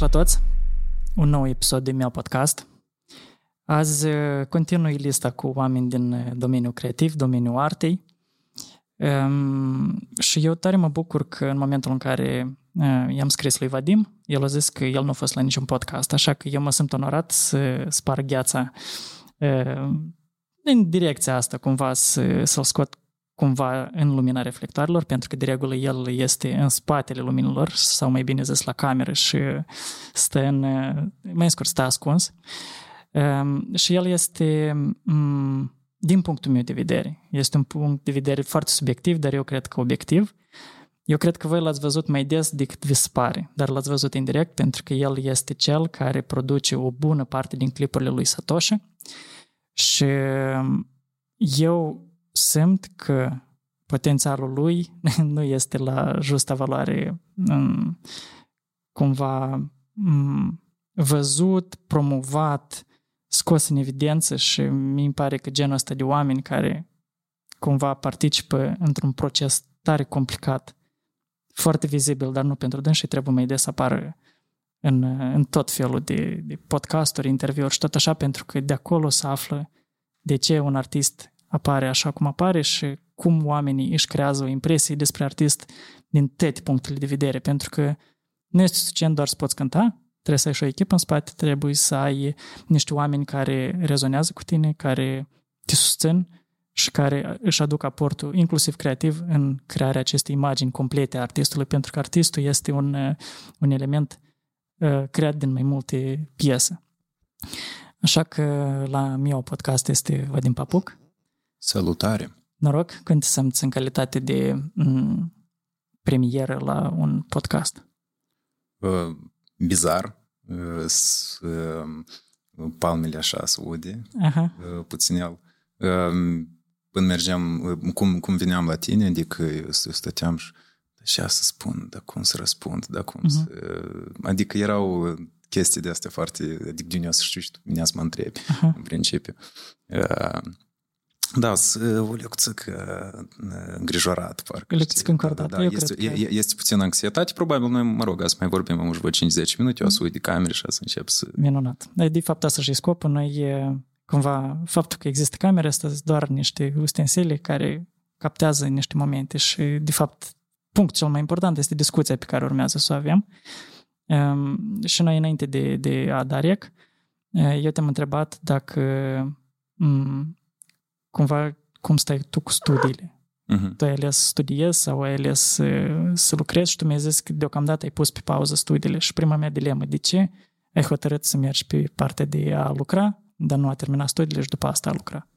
la toți! Un nou episod de meu podcast. Azi uh, continui lista cu oameni din uh, domeniul creativ, domeniul artei. Um, și eu tare mă bucur că în momentul în care uh, i-am scris lui Vadim, el a zis că el nu a fost la niciun podcast, așa că eu mă simt onorat să spar gheața uh, în direcția asta, cumva să, să-l scot cumva în lumina reflectoarelor, pentru că de regulă el este în spatele luminilor, sau mai bine zis la cameră și stă în, mai scurt, stă ascuns. Um, și el este, um, din punctul meu de vedere, este un punct de vedere foarte subiectiv, dar eu cred că obiectiv. Eu cred că voi l-ați văzut mai des decât vi se pare, dar l-ați văzut indirect pentru că el este cel care produce o bună parte din clipurile lui Satoshi și eu simt că potențialul lui nu este la justa valoare cumva văzut, promovat, scos în evidență și mi pare că genul ăsta de oameni care cumva participă într-un proces tare complicat, foarte vizibil, dar nu pentru dâns și trebuie mai des să apară în, în tot felul de, de podcasturi, interviuri și tot așa, pentru că de acolo se află de ce un artist apare așa cum apare și cum oamenii își creează o impresie despre artist din toate punctele de vedere, pentru că nu este suficient doar să poți cânta, trebuie să ai și o echipă în spate, trebuie să ai niște oameni care rezonează cu tine, care te susțin și care își aduc aportul, inclusiv creativ, în crearea acestei imagini complete a artistului, pentru că artistul este un, un element uh, creat din mai multe piese. Așa că la meu podcast este Vadim Papuc. Salutare! Noroc când te simți în calitate de m- premieră la un podcast. Uh, bizar. Uh, s, uh, palmele așa să ude, Aha. uh, puținel. Uh, când mergeam, uh, cum, cum veneam la tine, adică eu stăteam și așa să spun, dar cum să răspund, dar cum uh-huh. să... Adică erau chestii de astea foarte... Adică de unde să știu și tu mine să mă întrebi, uh-huh. în principiu. Uh, da, o lecțică îngrijorat, parcă. Lecțică încordată, da, da, este, cred e, este puțin anxietate, probabil noi, mă rog, să mai vorbim în 5-10 minute, eu o să uit de camere și o să încep să... Minunat. De fapt, asta și scopul. Noi, cumva, faptul că există camere, asta sunt doar niște ustensile care captează niște momente și, de fapt, punctul cel mai important este discuția pe care urmează să o avem. Um, și noi, înainte de, de a da rec, eu te-am întrebat dacă um, cumva cum stai tu cu studiile. Uh-huh. Tu ai ales să studiezi sau ai ales să, să lucrezi și tu mi-ai zis că deocamdată ai pus pe pauză studiile și prima mea dilemă, de ce ai hotărât să mergi pe partea de a lucra, dar nu a terminat studiile și după asta a lucra?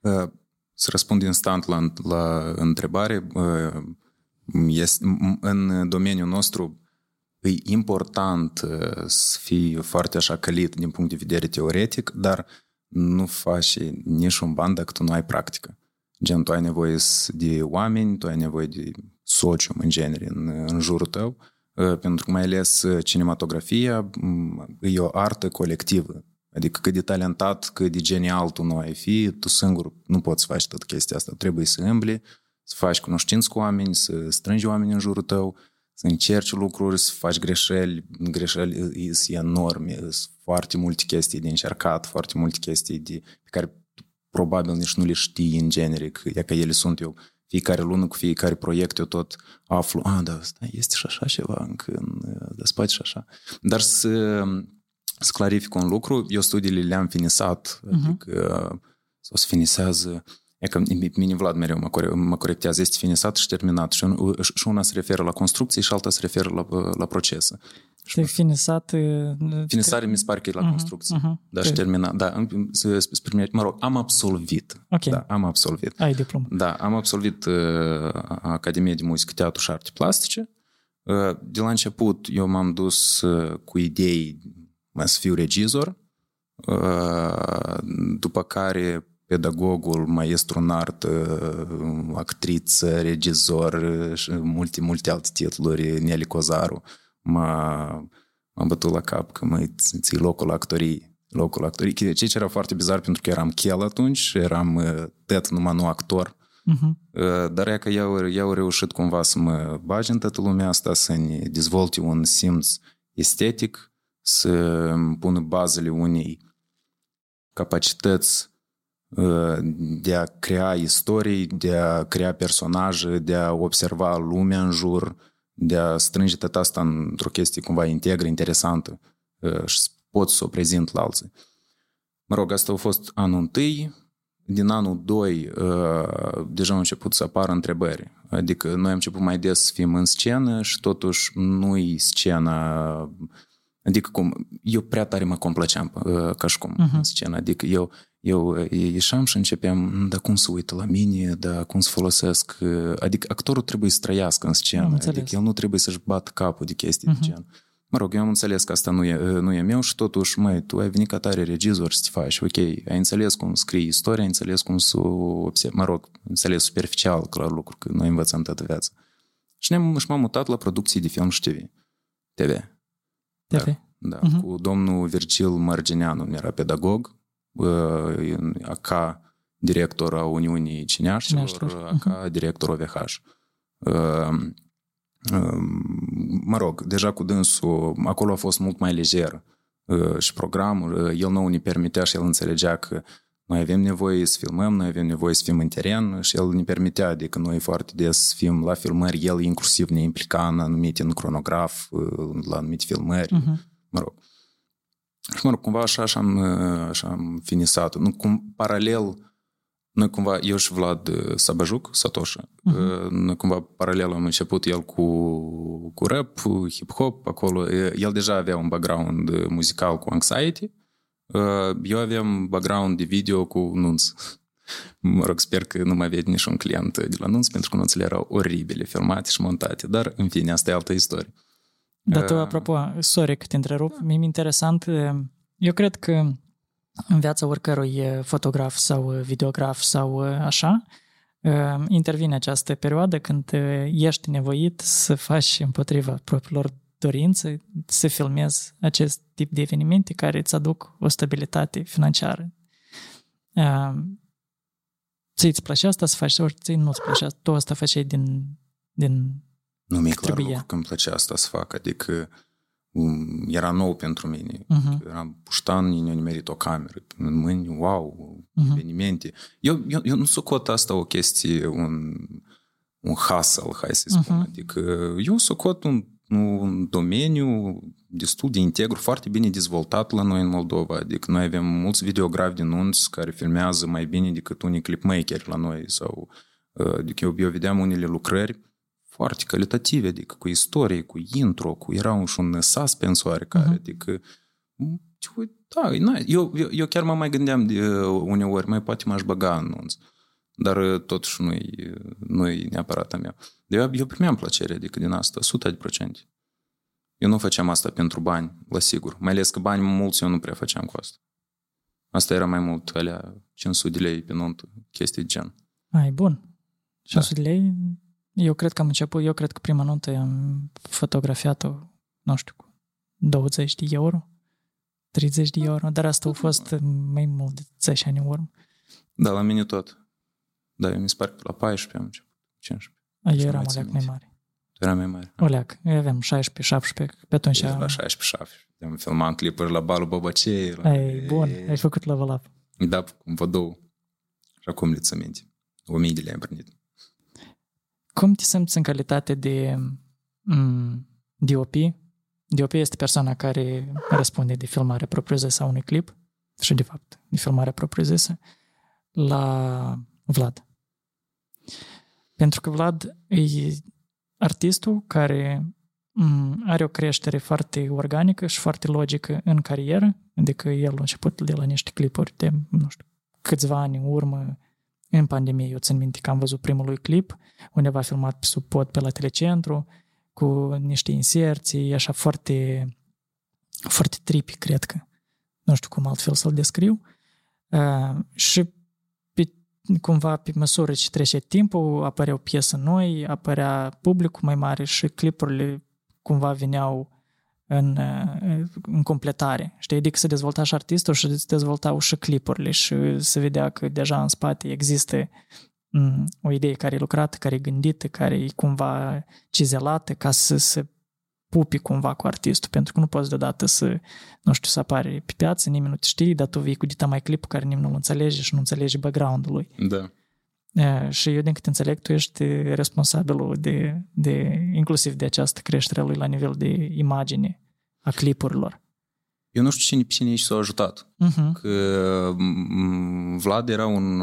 Uh, să răspund instant la, la întrebare, uh, este, în domeniul nostru e important uh, să fii foarte așa călit din punct de vedere teoretic, dar nu faci nici un ban dacă tu nu ai practică. Gen, tu ai nevoie de oameni, tu ai nevoie de socium în genere în, în jurul tău, pentru că mai ales cinematografia e o artă colectivă. Adică cât de talentat, cât de genial tu nu ai fi, tu singur nu poți să faci tot chestia asta. Trebuie să îmbli, să faci cunoștință cu oameni, să strângi oameni în jurul tău, să încerci lucruri, să faci greșeli, greșeli sunt enorme, sunt foarte multe chestii de încercat, foarte multe chestii de, pe care probabil nici nu le știi în generic, e că ele sunt eu. Fiecare lună cu fiecare proiect eu tot aflu, a, da, stai, este și așa ceva încă în de spate și așa. Dar să, să clarific un lucru, eu studiile le-am finisat, uh-huh. adică sau se finisează E că mine Vlad mereu mă, core- mă corectează, este finisat și terminat. Și, un, și una se referă la construcție și alta se referă la, la procese. Și finisat... Finisare mi se pare că e la uh-huh, construcție. Uh-huh. Da, și terminat. Da, spre mă rog, am absolvit. Ok. Da, am absolvit. Ai diplomă. Da, am absolvit uh, Academia de Muzică, Teatru și Arte Plastice. Uh, de la început eu m-am dus uh, cu idei mai să fiu regizor, uh, după care pedagogul, maestru în artă, actriță, regizor și multe, multe alte titluri, Nelly Cozaru, m-a, m-a bătut la cap că mă ții locul actorii, locul actorii. Ceea ce era foarte bizar pentru că eram chel atunci și eram tet numai nu actor. Uh-huh. Dar e că eu, eu reușit cumva să mă bagi în toată lumea asta, să ne dezvolte un simț estetic, să pună bazele unei capacități uh, de a crea istorii, de a crea personaje, de a observa lumea în jur, de a strânge tot asta într-o chestie cumva integră, interesantă uh, și pot să o prezint la alții. Mă rog, asta a fost anul întâi, din anul 2 uh, deja au început să apară întrebări. Adică noi am început mai des să fim în scenă și totuși nu-i scena... Adică cum, eu prea tare mă complăceam uh, ca și cum uh-huh. în scenă. Adică eu, eu ieșeam și începeam, da cum să uită la mine, da cum să folosesc... Adică actorul trebuie să trăiască în scenă. Adică el nu trebuie să-și bată capul de chestii uh-huh. de gen. Mă rog, eu am înțeles că asta nu e, nu e meu și totuși, măi, tu ai venit ca tare regizor să te faci, ok, ai înțeles cum scrii istoria, ai înțeles cum să observi, mă rog, înțeles superficial, clar lucru, că noi învățăm toată viața. Și, ne, și m-am mutat la producții de film și TV. TV. TV. Da, da uh-huh. cu domnul Virgil Margineanu, era pedagog, ca director a Uniunii Cineaștilor, ca uh-huh. director OVH mă rog, deja cu dânsul, acolo a fost mult mai lejer uh, și programul, uh, el nu ne permitea și el înțelegea că noi avem nevoie să filmăm, noi avem nevoie să fim în teren și el ne permitea, adică noi foarte des să fim la filmări, el inclusiv ne implica în anumite, în cronograf, uh, la anumite filmări, uh-huh. mă rog. Și mă rog, cumva așa, așa am, așa am finisat. Nu, cum, paralel noi cumva, eu și Vlad uh, Sabajuc, Satoshi, uh-huh. noi cumva paralel am început el cu, cu rap, hip-hop, acolo. El deja avea un background muzical cu Anxiety. Eu aveam background de video cu Nunț. Mă rog, sper că nu mai vede niciun client de la Nunț, pentru că nunțele erau oribile, filmate și montate, dar, în fine, asta e altă istorie. Dar tu, apropo, sorry că te întrerup, mi-e interesant, eu cred că în viața oricărui fotograf sau videograf sau așa, intervine această perioadă când ești nevoit să faci împotriva propriilor dorințe, să filmezi acest tip de evenimente care îți aduc o stabilitate financiară. Ți îți place asta să faci sau ți nu-ți place asta? Tu asta făceai din, din Nu mi-e clar lucru că îmi plăcea asta să fac, adică era nou pentru mine. Uh-huh. Eram puștan, ne nimerit o cameră în mâini, wow, uh-huh. evenimente. Eu, eu, eu nu socot asta o chestie, un, un hustle, hai să spun. Uh-huh. Adică eu socot un, un domeniu destul de integru, foarte bine dezvoltat la noi în Moldova. Adică noi avem mulți videografi din nunți care filmează mai bine decât unii clipmakeri la noi. Sau, adică eu, eu vedeam unele lucrări foarte calitative, adică cu istorie, cu intro, cu era un, și un suspense oarecare, uh-huh. adică da, eu, eu, eu chiar mă mai gândeam de uneori, mai poate m-aș băga în anunț. Dar totuși nu-i, nu-i neapărat a mea. Eu, eu primeam plăcere, adică din asta, 100%. Eu nu făceam asta pentru bani, la sigur. Mai ales că bani mulți eu nu prea făceam cu asta. Asta era mai mult alea 500 de lei pe nuntă, chestii de gen. Ai, bun. 500 da. de lei eu cred că am început, eu cred că prima notă am fotografiat-o, nu știu, cu 20 de euro, 30 de euro, dar asta a fost mai mult de 10 ani în urmă. Da, la mine tot. Da, eu mi se pare că la 14 am început, 15. A, eu eram o mai mare. Tu erai mai mare. O leac, eu aveam 16-17, pe atunci... Eu la 16-17. Am filmat clipuri la balul Bobacei. La... Ai, bun, ai făcut level up. Da, cum vă două. Și acum le ți minte. O mii de lei am primit. Cum te simți în calitate de mm, DOP? DOP este persoana care răspunde de filmarea propriu-zisă a unui clip și, de fapt, de filmarea propriu-zisă la Vlad. Pentru că Vlad e artistul care mm, are o creștere foarte organică și foarte logică în carieră, adică el a început de la niște clipuri de, nu știu, câțiva ani în urmă, în pandemie, eu țin minte că am văzut primul lui clip, undeva filmat pe sub pod pe la telecentru, cu niște inserții, așa foarte, foarte tripi, cred că. Nu știu cum altfel să-l descriu. Uh, și pe, cumva pe măsură ce trece timpul, apăreau piese noi, apărea publicul mai mare și clipurile cumva veneau în, în completare. Știi? Adică se dezvolta și artistul și se dezvoltau și clipurile și se vedea că deja în spate există o idee care e lucrată, care e gândită, care e cumva cizelată ca să se pupi cumva cu artistul, pentru că nu poți deodată să, nu știu, să apare pe piață, nimeni nu te știe, dar tu vii cu dita mai clip care nimeni nu-l înțelege și nu înțelege background-ul lui. Da. E, și eu, din câte înțeleg, tu ești responsabilul de, de, inclusiv de această creștere a lui la nivel de imagine a clipurilor. Eu nu știu cine, cine aici s-a ajutat. Uh-huh. Că m, Vlad era un...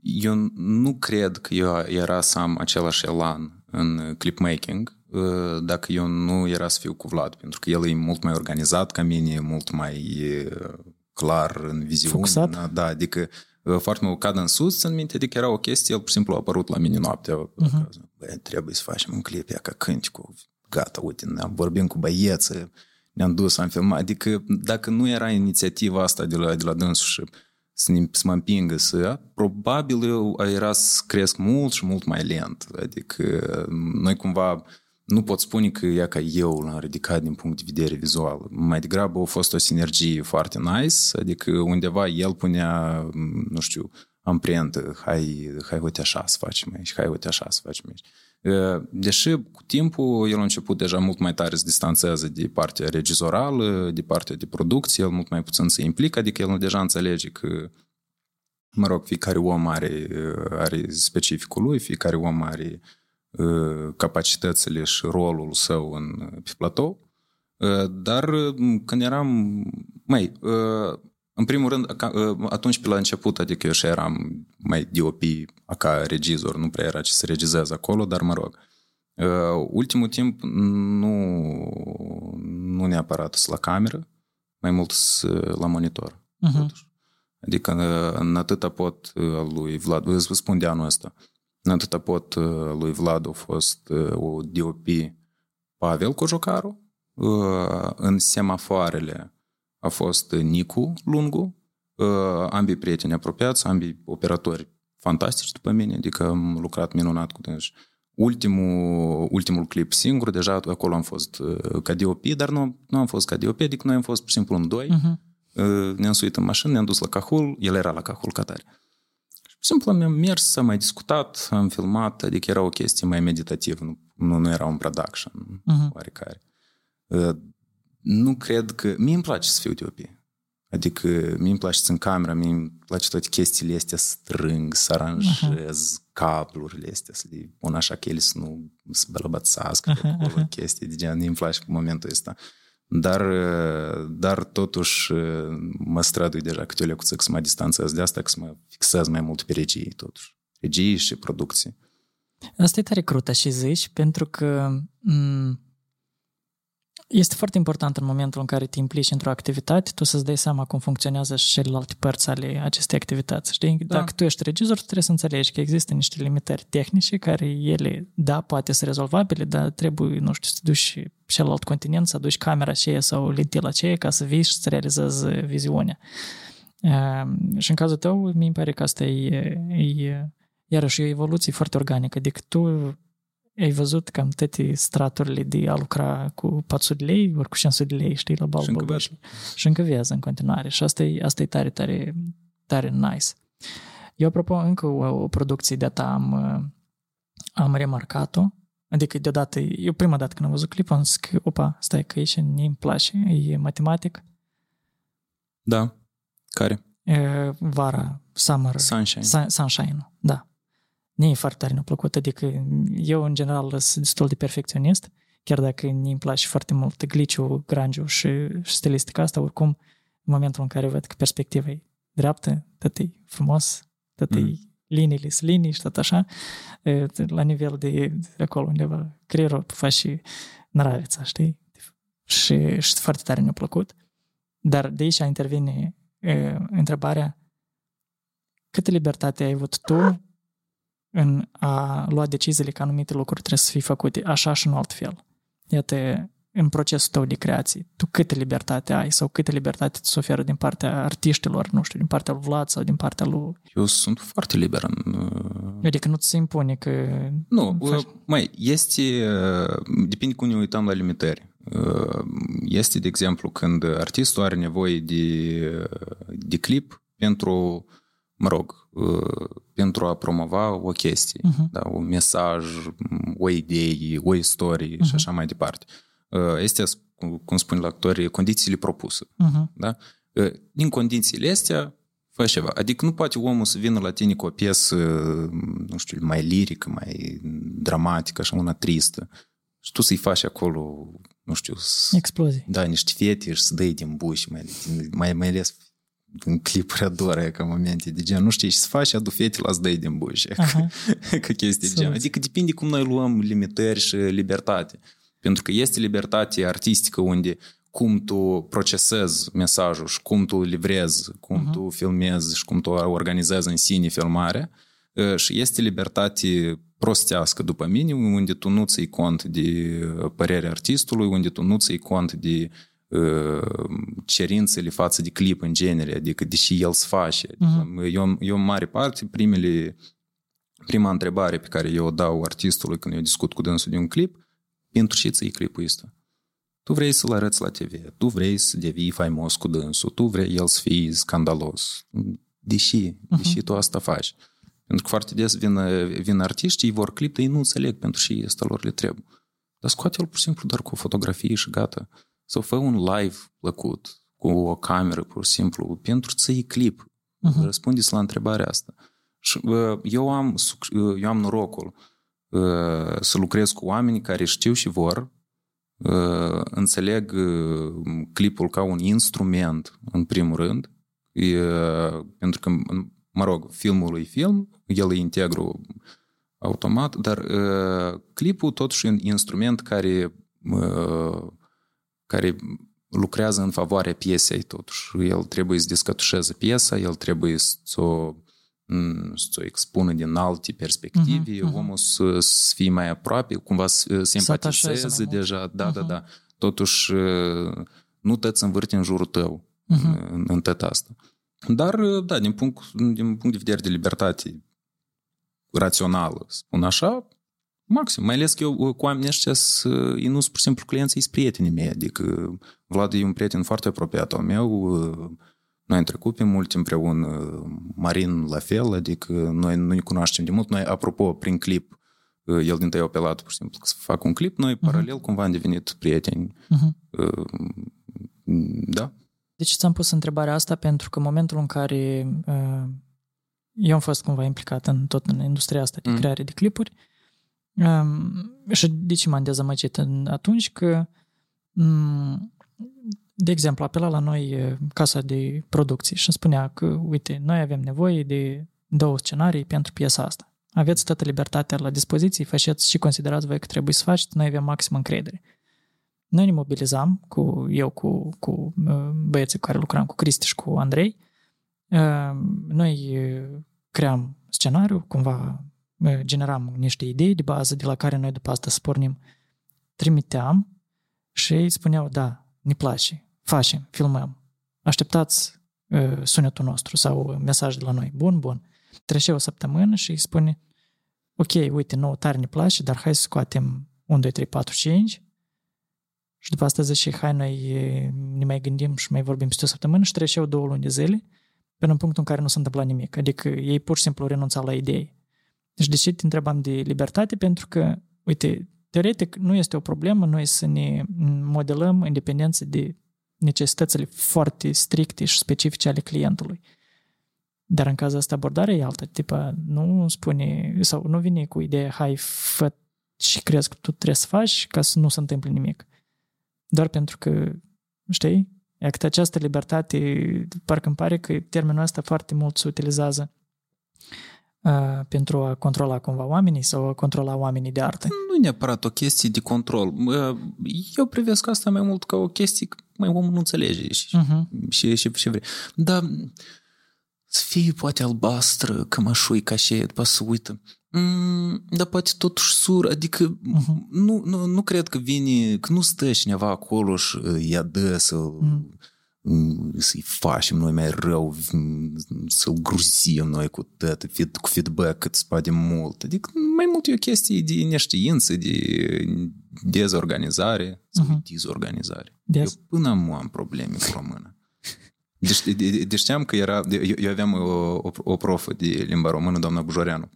Eu nu cred că eu era să am același elan în clipmaking dacă eu nu era să fiu cu Vlad, pentru că el e mult mai organizat ca mine, e mult mai clar în viziune. Focusat? Da, adică foarte mult cad în sus, în minte, adică era o chestie, el pur și simplu a apărut la mine noaptea. Uh-huh. Bă, trebuie să facem un clip, ea ca cânti cu gata, uite, ne-am vorbim cu băieță, ne-am dus, am filmat. Adică dacă nu era inițiativa asta de la, de la dânsul și să, ne, să mă împingă să probabil eu era să cresc mult și mult mai lent. Adică noi cumva nu pot spune că ea ca eu l-am ridicat din punct de vedere vizual. Mai degrabă a fost o sinergie foarte nice, adică undeva el punea, nu știu, amprentă, hai, hai uite așa să facem aici, hai uite așa să facem aici. Deși cu timpul el a început deja mult mai tare să distanțeze de partea regizorală, de partea de producție, el mult mai puțin se implică, adică el deja înțelege că mă rog, fiecare om are, are specificul lui, fiecare om are uh, capacitățile și rolul său în, pe platou. Dar când eram, mai, în primul rând, atunci pe la început, adică eu și eram mai DOP ca regizor, nu prea era ce să regizez acolo, dar mă rog. Ultimul timp nu, nu neapărat la cameră, mai mult la monitor. Uh-huh. Adică în atâta pot al lui Vlad, vă spun de anul ăsta, în atâta pot lui Vlad a fost o DOP Pavel Cojocaru, în semafoarele a fost Nicu Lungu, ambii prieteni apropiați, ambii operatori fantastici după mine, adică am lucrat minunat cu dânsi. Ultimul, ultimul clip singur, deja acolo am fost ca DOP, dar nu, nu am fost ca DOP, adică noi am fost pur și simplu în doi, uh-huh. ne-am suit în mașină, ne-am dus la Cahul, el era la Cahul Catare simplu am mers, am mai discutat, am filmat, adică era o chestie mai meditativă, nu, nu, nu era un production uh-huh. oarecare. Nu cred că... Mie îmi place să fiu DOP. Adică mie îmi place să în camera, mie îmi place toate chestiile astea să strâng, să aranjez uh-huh. cablurile astea, să le pun așa că ele să nu se bălăbățească uh-huh. acolo, chestii de genul. Îmi place momentul ăsta. Dar, dar totuși mă strădui deja câte o lecuță să mă distanțez de asta, că să mă fixez mai mult pe regii totuși. Regii și producție. Asta e tare crută și zici, pentru că m- este foarte important în momentul în care te implici într-o activitate, tu să-ți dai seama cum funcționează și celelalte părți ale acestei activități. Știi? Da. Dacă tu ești regizor, tu trebuie să înțelegi că există niște limitări tehnice care ele, da, poate să rezolvabile, dar trebuie, nu știu, să te duci celălalt continent, să aduci camera aceea sau lentila aceea ca să vii și să realizezi viziunea. Uh, și în cazul tău, mi pare că asta e, e iarăși o evoluție foarte organică. Adică tu ai văzut cam toate straturile de a lucra cu 400 de lei, ori cu 500 de lei, știi, la balbă. Și, și încă viază în continuare. Și asta e, asta e tare, tare, tare nice. Eu, apropo, încă o, o producție de-a ta am, am remarcat-o. Adică, deodată, eu prima dată când am văzut clipul, am zis că, opa, stai că aici nu-mi place, e matematic. Da. Care? E, vara, summer. Sunshine. Sun, sunshine, da ne e foarte tare ne-a plăcut, adică eu în general sunt destul de perfecționist, chiar dacă mi place foarte mult gliciu, grunge și, și stilistica asta, oricum în momentul în care văd că perspectiva e dreaptă, tot e frumos, tot e mm. liniile sunt linii și tot așa, la nivel de, de acolo undeva, creierul face și naravița, știi? Și, și foarte tare ne-a plăcut. Dar de aici intervine e, întrebarea câtă libertate ai avut tu în a lua deciziile că anumite lucruri trebuie să fie făcute așa și nu altfel. Iată, în procesul tău de creație, tu câtă libertate ai sau câtă libertate ți oferă din partea artiștilor, nu știu, din partea lui Vlad sau din partea lui... Eu sunt foarte liber în... Uh, adică nu ți se impune că... Nu, faci... Uh, mai, este... Uh, depinde cum ne uităm la limitări. Este, de exemplu, când artistul are nevoie de, de clip pentru mă rog, uh, pentru a promova o chestie, uh-huh. da, un mesaj, o idee, o istorie uh-huh. și așa mai departe. este, cum spun la actori, condițiile propuse. Uh-huh. Da? Din condițiile astea, fă ceva. Adică nu poate omul să vină la tine cu o piesă, nu știu, mai lirică, mai dramatică, așa una tristă. Și tu să-i faci acolo, nu știu... Explozii. Da, niște fete și să dai din buși, mai, mai, mai ales în clipuri adoră ca momente de gen, nu știi ce să faci, adu fete la dai din buși. Aha. ca chestii de gen. Adică depinde cum noi luăm limitări și libertate. Pentru că este libertate artistică unde cum tu procesezi mesajul și cum tu livrezi, cum uh-huh. tu filmezi și cum tu organizezi în sine filmarea și este libertate prostească după mine, unde tu nu ții cont de părerea artistului, unde tu nu ții cont de cerințele față de clip în genere, adică deși el se face. Uh-huh. Eu, eu în mare parte, primele, prima întrebare pe care eu o dau artistului când eu discut cu dânsul de un clip, pentru ce ții clipul ăsta? Tu vrei să-l arăți la TV, tu vrei să devii faimos cu dânsul, tu vrei el să fie scandalos. Deși, uh-huh. deși tu asta faci. Pentru că foarte des vin, vin artiști, ei vor clip, ei nu înțeleg pentru ce asta lor le trebuie. Dar scoate-l pur și simplu doar cu o fotografie și gata. Sau fă un live plăcut, cu o cameră, pur și simplu, pentru să iei clip. Uh-huh. Răspundeți la întrebarea asta. Și eu am, eu am norocul să lucrez cu oameni care știu și vor Uh, înțeleg uh, clipul ca un instrument, în primul rând, pentru că, mă rog, filmul e film, el e integru automat, dar uh, clipul totuși e un instrument care, care lucrează în favoarea piesei totuși. El trebuie să descătușeze piesa, el trebuie să o să o expună din alte perspective, uh-huh, uh-huh. omul să, să fie mai aproape, cumva să simpatizeze deja, da, uh-huh. da, da. Totuși, nu tăți învârte în jurul tău uh-huh. în, în tot asta. Dar, da, din punct, din punct de vedere de libertate rațională, spun așa, maxim. Mai ales că eu cu oamenii ăștia ei nu sunt pur și simplu clienții, sunt prietenii mei. Adică Vlad e un prieten foarte apropiat al meu, noi am trecut pe mult împreună, Marin la fel, adică noi nu ne cunoaștem de mult. Noi, apropo, prin clip, el din tăi a apelat pur și simplu să fac un clip, noi uh-huh. paralel cumva am devenit prieteni. Uh-huh. Da. Deci ți-am pus întrebarea asta pentru că în momentul în care uh, eu am fost cumva implicat în tot în industria asta de uh-huh. creare de clipuri um, și de ce m-am dezamăgit atunci că um, de exemplu, apela la noi casa de producție și îmi spunea că, uite, noi avem nevoie de două scenarii pentru piesa asta. Aveți toată libertatea la dispoziție, faceți și considerați voi că trebuie să faceți, noi avem maxim încredere. Noi ne mobilizam, cu eu, cu, cu băieții cu care lucram, cu Cristi și cu Andrei. Noi cream scenariu, cumva generam niște idei de bază de la care noi după asta să pornim. Trimiteam și ei spuneau, da, ne place, facem, filmăm, așteptați uh, sunetul nostru sau mesaj de la noi. Bun, bun. Trece o săptămână și îi spune, ok, uite, nouă tare ne place, dar hai să scoatem 1, 2, 3, 4, 5 și după asta zice, hai noi ne mai gândim și mai vorbim peste o săptămână și treceau două luni de zile până în punctul în care nu se întâmpla nimic. Adică ei pur și simplu renunțau la idei. Deci de ce te întrebam de libertate? Pentru că, uite, Teoretic, nu este o problemă noi să ne modelăm independență de necesitățile foarte stricte și specifice ale clientului. Dar în cazul ăsta abordarea e altă. Tipa, nu spune, sau nu vine cu ideea, hai, fă și crezi că tu trebuie să faci ca să nu se întâmple nimic. Doar pentru că, știi, e că această libertate, parcă îmi pare că termenul ăsta foarte mult se utilizează uh, pentru a controla cumva oamenii sau a controla oamenii de artă? Nu neapărat o chestie de control. Uh, eu privesc asta mai mult ca o chestie că mai omul nu înțelege și, uh-huh. și, și, și vrei. Dar să fie poate albastră, cămășui, ca și după să uită. Mm, dar poate totuși sur, adică uh-huh. nu, nu, nu cred că vine, că nu stă cineva acolo și ia dă să... Uh-huh să-i facem noi mai rău, să-l gruzim noi cu tot, cu feedback cât se poate mult. Adică mai mult e o chestie de neștiință, de dezorganizare sau uh-huh. dezorganizare. Des. Eu până am am probleme cu română. Deci, de, de, de știam că era, eu, eu aveam o, o, o profă de limba română, doamna Bujoreanu.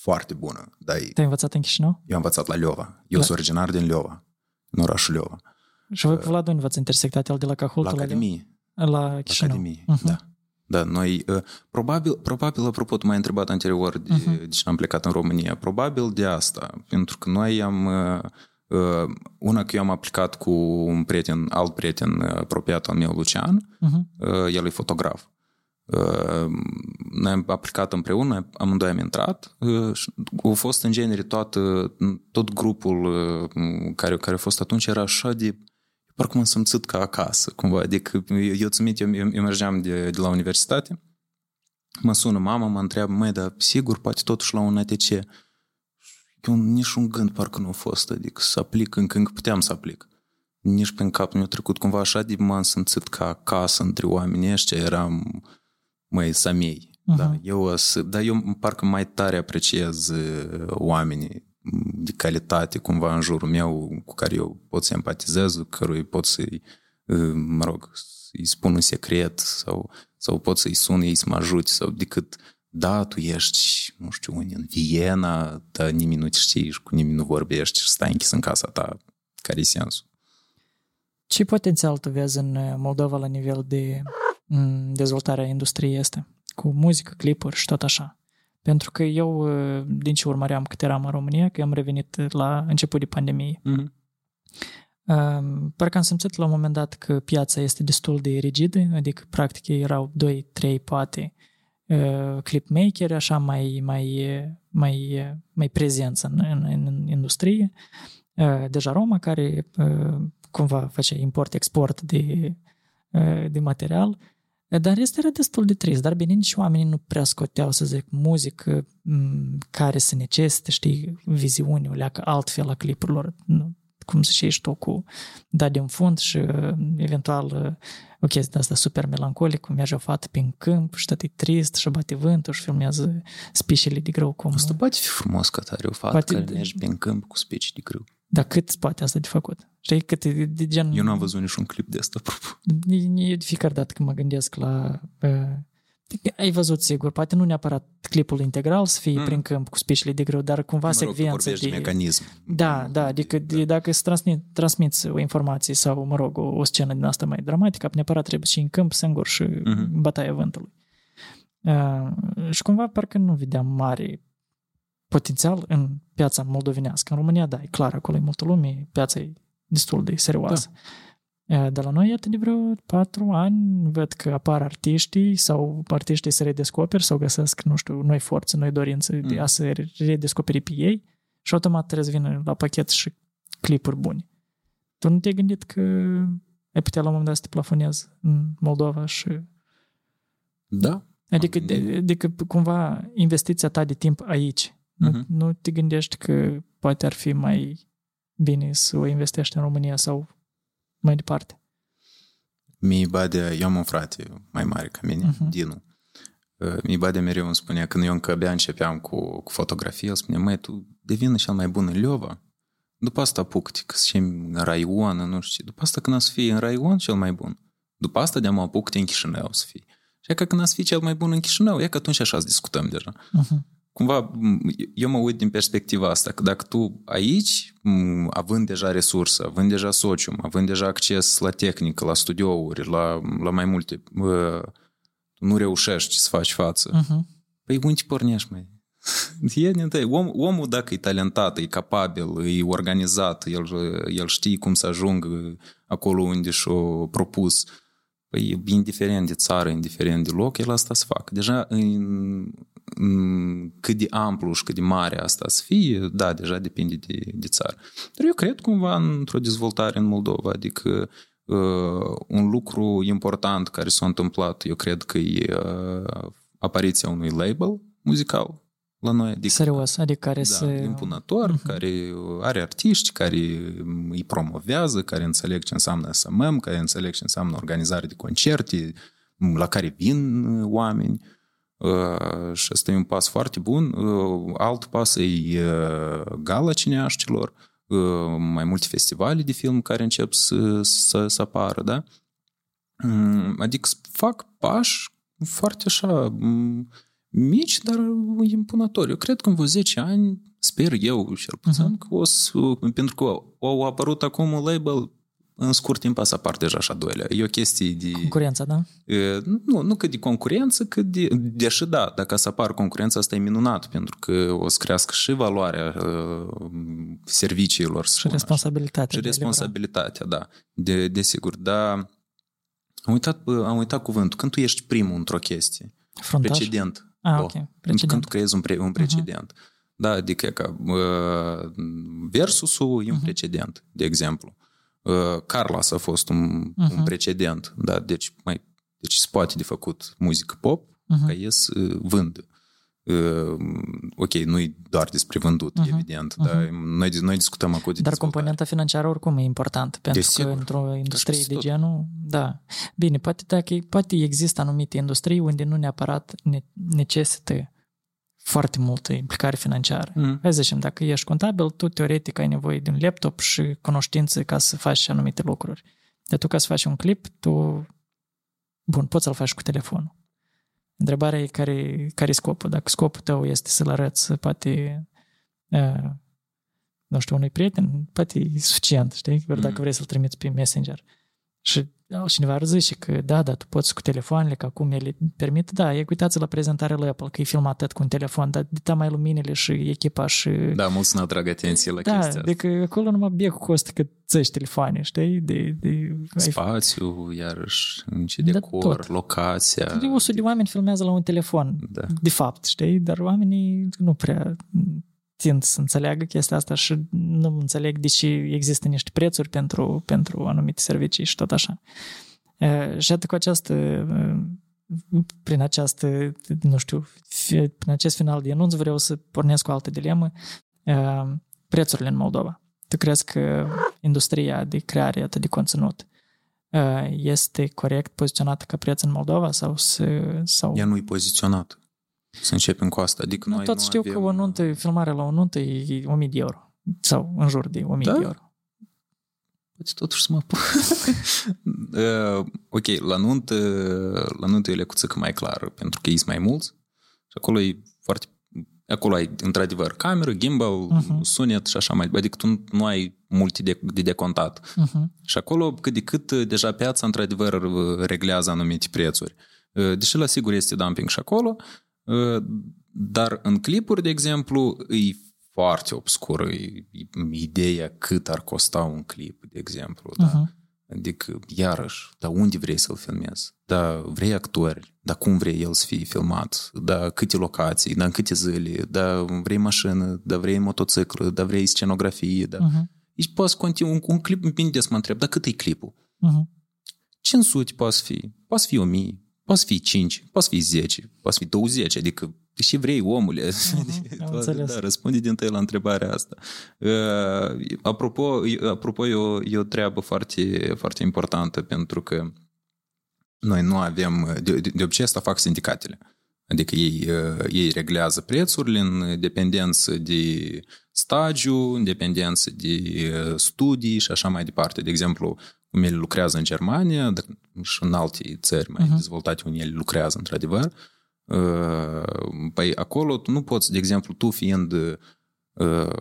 Foarte bună. Dar Te-ai învățat în Chișinău? Eu am învățat la Leova. Eu la... sunt originar din Leova în orașul Leova. Și voi cu Vlad unde v-ați intersectat el de la Cahul? La Academie. La Chișinău. Academie, uh-huh. da. Da, noi, probabil, probabil, apropo, tu m-ai întrebat anterior de, uh-huh. de ce am plecat în România. Probabil de asta, pentru că noi am, una că eu am aplicat cu un prieten, alt prieten apropiat al meu, Lucian, uh-huh. el e fotograf. Noi am aplicat împreună, amândoi am intrat și a fost în genere toată, tot grupul care, care a fost atunci era așa de parcă m-am simțit ca acasă, cumva. Adică eu, eu țin eu, eu, eu mergeam de, de la universitate, mă sună mama, mă întreabă, măi, dar sigur, poate totuși la un ATC. Eu nici un gând parcă nu a fost, adică să aplic încă, încă puteam să aplic. Nici pe cap nu mi-a trecut cumva așa de m-am simțit ca acasă între oamenii ăștia, eram, măi, samei. Uh-huh. Da, eu, dar eu parcă mai tare apreciez oamenii de calitate cumva în jurul meu cu care eu pot să empatizez, cu care pot să-i, mă rog, să-i spun un secret sau, sau pot să-i sun ei să mă ajute sau decât da, tu ești, nu știu, în Viena, dar nimeni nu te știi și cu nimeni nu vorbești și stai închis în casa ta. Care e sensul? Ce potențial tu vezi în Moldova la nivel de dezvoltarea industriei este? Cu muzică, clipuri și tot așa? Pentru că eu, din ce urmăream cât eram în România, că am revenit la început de pandemie, mm-hmm. parcă am simțit la un moment dat că piața este destul de rigidă, adică practic erau 2, 3, poate clipmakeri așa mai, mai, mai, mai prezenți în, în, în industrie. Deja Roma, care cumva face import-export de, de material, dar este era destul de trist, dar bine, nici oamenii nu prea scoteau, să zic, muzică care să necesite, știi, viziune, o leacă altfel la clipurilor, nu, cum să știi tu cu da din fund și eventual o chestie de asta super melancolic, cum merge o fată prin câmp și tot e trist și bate vântul și filmează spicele de grâu. Cum... Asta poate fi frumos că tare o fată poate... care merge prin câmp cu spici de grâu. Dar cât poate asta de făcut? Știi, cât de, de gen... Eu n-am văzut niciun clip de asta, apropo. De, de fiecare dată când mă gândesc la... Uh, ai văzut, sigur, poate nu neapărat clipul integral să fie mm. prin câmp cu spicile de greu, dar cumva mă secvență de... de mecanism. Da, da, adică da. De, dacă îți transmit, transmiți o informație sau, mă rog, o, o scenă din asta mai dramatică, neapărat trebuie și în câmp singur și mm-hmm. bătaia vântului. Uh, și cumva parcă nu vedeam mare potențial în piața moldovenească. În România, da, e clar, acolo e multă lume, piața e destul de serioasă. Da. De la noi, iată, de vreo patru ani, văd că apar artiștii sau artiștii se redescoperi sau găsesc, nu știu, noi forțe, noi dorințe mm. de a se redescoperi pe ei și automat trebuie să vină la pachet și clipuri bune. Tu nu te-ai gândit că ai putea la un moment dat să te plafonezi în Moldova și... Da. Adică, de, adică cumva investiția ta de timp aici nu, uh-huh. nu te gândești că poate ar fi mai bine să o investești în România sau mai departe? Mi bade, eu am un frate mai mare ca mine, uh-huh. Dinu. Uh, mi bade mereu îmi spunea, când eu încă abia începeam cu, cu fotografie, el spunea, măi, tu devină cel mai bun în Leova, după asta apuc-te, că să în raion, nu știu, după asta când o să fii în raion cel mai bun, după asta de-am apuc-te în Chișinău să fii. Și că când o să fii cel mai bun în Chișinău, e că atunci așa să discutăm deja. Uh-huh cumva, eu mă uit din perspectiva asta, că dacă tu aici, având deja resursă, având deja socium, având deja acces la tehnică, la studiouri, la, la mai multe, nu reușești să faci față, uh-huh. păi unde pornești, mai? E, om, omul, dacă e talentat, e capabil, e organizat, el, el știe cum să ajungă acolo unde și-o propus, păi indiferent de țară, indiferent de loc, el asta să facă. Deja în, cât de amplu și cât de mare asta să fie, da, deja depinde de, de țară. Dar eu cred cumva într-o dezvoltare în Moldova, adică uh, un lucru important care s-a întâmplat, eu cred că e uh, apariția unui label muzical la noi. Adică, Serios, adică care da, se... impunător, uh-huh. care are artiști, care îi promovează, care înțeleg ce înseamnă SMM, care înțeleg ce înseamnă organizare de concerte, la care vin oameni. Și asta e un pas foarte bun. Alt pas e Gala Cineaștilor, mai multe festivale de film care încep să, să, să apară, da? Adică fac pași foarte așa mici, dar impunători. Eu cred că în vreo 10 ani, sper eu, cel puțin, uh-huh. că o să, pentru că au apărut acum un label în scurt timp să apar deja așa doilea. E o chestie de... Concurența, da? E, nu, nu că de concurență, că de... Deși da, dacă să apar concurența, asta e minunat, pentru că o să crească și valoarea uh, serviciilor. Și responsabilitatea. Și responsabilitatea, da. De, desigur, dar am uitat, am uitat cuvântul. Când tu ești primul într-o chestie, Frontaș? precedent. Ah, ok. Precedent. Când tu creezi un, pre, un precedent. Uh-huh. Da, adică ca uh, versusul e un uh-huh. precedent, de exemplu. Uh, Carlos a fost un, uh-huh. un mhm. precedent, da, deci mai deci se poate de făcut muzică pop uh-huh. ca ei să vândă. Uh, ok, nu e doar despre vândut, uh-huh. evident, uh-huh. dar noi, noi discutăm acum de Dar componenta financiară oricum e importantă, pentru Desigur. că într-o industrie de genul, da. Bine, poate, dacă, poate există anumite industrii unde nu neapărat necesită foarte multă implicare financiară. Mm. Hai să zicem, dacă ești contabil, tu teoretic ai nevoie de un laptop și cunoștințe ca să faci anumite lucruri. Dar tu ca să faci un clip, tu, bun, poți să-l faci cu telefonul. Întrebarea e care, care e scopul. Dacă scopul tău este să-l arăți, poate, uh, nu știu, unui prieten, poate e suficient, știi? mm. dacă vrei să-l trimiți pe Messenger. Și cineva ar zice că da, da, tu poți cu telefoanele, că acum ele permit, da, e uitați la prezentarea lui Apple, că e filmat tot cu un telefon, dar de mai luminile și echipaș și... Da, mulți nu atrag atenție la da, chestia adică acolo numai bieg costă că țăși telefoane, știi? De, de, Spațiu, iarăși, ce decor, da, locația. De 100 de oameni filmează la un telefon, da. de fapt, știi? Dar oamenii nu prea tind să înțeleagă chestia asta și nu înțeleg de ce există niște prețuri pentru, pentru anumite servicii și tot așa. Și atât cu această prin această, nu știu, prin acest final de anunț vreau să pornesc cu o altă dilemă. Prețurile în Moldova. Tu crezi că industria de creare atât de conținut este corect poziționată ca preț în Moldova sau, sau... Ea nu e poziționat. Să începem cu asta. Adică nu, noi tot nu știu avem... că o nuntă, filmarea la o nuntă e 1000 de euro. Sau în jur de 1000 da? de euro. Poate totuși să mă uh, ok, la nuntă, la nuntă e lecuță mai clar, pentru că ești mai mulți și acolo e foarte Acolo ai, într-adevăr, cameră, gimbal, uh-huh. sunet și așa mai Adică tu nu ai multe de, de decontat. Uh-huh. Și acolo, cât de cât, deja piața, într-adevăr, reglează anumite prețuri. Uh, deși, la sigur, este dumping și acolo, Ă, dar în clipuri, de exemplu, e foarte obscură ideea cât ar costa un clip, de exemplu. Uh-huh. Da? Adică, iarăși, dar unde vrei să-l filmezi? Da, vrei actori, dar cum vrei el să fie filmat? Da, câte locații, da, în câte zile, da, vrei mașină, da, vrei motociclă, da, vrei scenografie, da. Uh-huh. Deci poți continua un, un clip, bine să mă întreb, dar cât e clipul? Uh-huh. 500 poate fi, poate fi 1000, Poți fi 5, poți fi 10, poți fi 20, adică și vrei, omule. Uh-huh, da, răspunde din tăi la întrebarea asta. Uh, apropo, apropo e, o, e o treabă foarte, foarte importantă pentru că noi nu avem, de, de obicei asta fac sindicatele. Adică ei, uh, ei reglează prețurile în dependență de stagiu, în dependență de uh, studii și așa mai departe. De exemplu, cum ele lucrează în Germania și în alte țări mai uh-huh. dezvoltate unde ele lucrează într-adevăr, uh, păi acolo tu nu poți, de exemplu, tu fiind uh,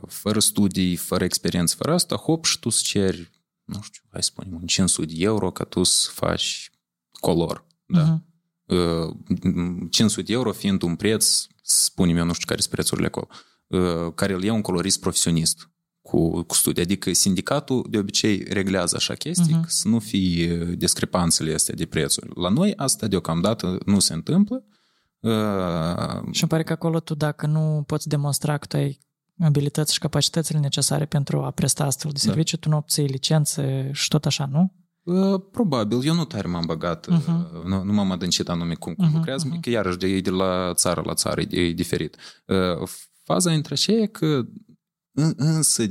fără studii, fără experiență, fără asta, hop și tu să ceri, nu știu, hai să spunem, un 500 de euro ca tu să faci color. Da? Uh-huh. 500 de euro fiind un preț, spunem eu, nu știu care sunt prețurile acolo, care îl ia un colorist profesionist cu, cu studii. Adică sindicatul de obicei reglează așa chestii, uh-huh. să nu fie discrepanțele astea de prețuri. La noi asta deocamdată nu se întâmplă. Uh... Și îmi pare că acolo tu dacă nu poți demonstra că tu ai abilități și capacitățile necesare pentru a presta astfel de serviciu, da. tu nu obții licențe și tot așa, nu? Uh, probabil, eu nu tare m-am băgat, uh-huh. nu, nu m-am adâncit anume cum, cum uh-huh, lucrează, uh-huh. că iarăși de, de la țară la țară e diferit. Uh, faza între aceea că Însă,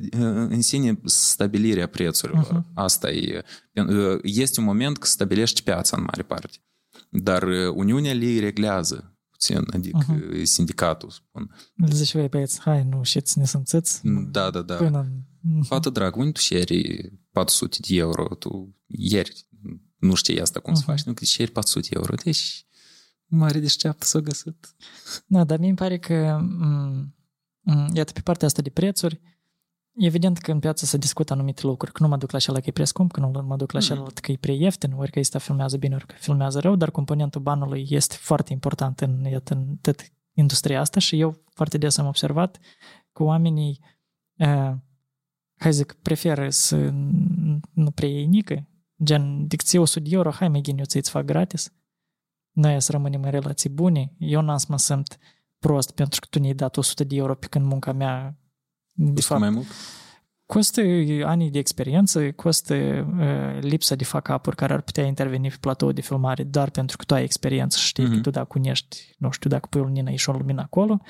în sine, stabilirea prețurilor, uh-huh. asta e. Este un moment că stabilești piața în mare parte. Dar Uniunea le reglează puțin, adică uh-huh. sindicatul, spun. Le zice, voi băieți, hai, nu știți, ne simțiți? Da, da, da. Până... Fată drag, unde tu șeri 400 de euro, tu ieri nu știi asta cum uh-huh. să faci, nu că șeri 400 de euro, deci Mare deșteaptă s-a găsit. Da, dar mie îmi pare că, m- m- iată, pe partea asta de prețuri, evident că în piață se discută anumite lucruri, că nu mă duc la celălalt că e prea scump, că nu mă duc la Mm. celălalt că e prea ieftin, ori că ăsta filmează bine, ori că filmează rău, dar componentul banului este foarte important în, iată, în tot industria asta și eu foarte des am observat că oamenii, uh, hai zic, preferă să nu prea iei nică, gen, dicție 100 de euro, hai mai ghin, eu ți-ți fac gratis. Noi să rămânem în relații bune. Eu n-am să mă simt prost pentru că tu ne-ai dat 100 de euro pe când munca mea de Costă fapt, mai mult? costă anii de experiență, costă uh, lipsa de fuck care ar putea interveni pe platou de filmare doar pentru că tu ai experiență și știi Mhm. că tu dacă unești, nu știu, dacă pui o lumină și o lumină acolo,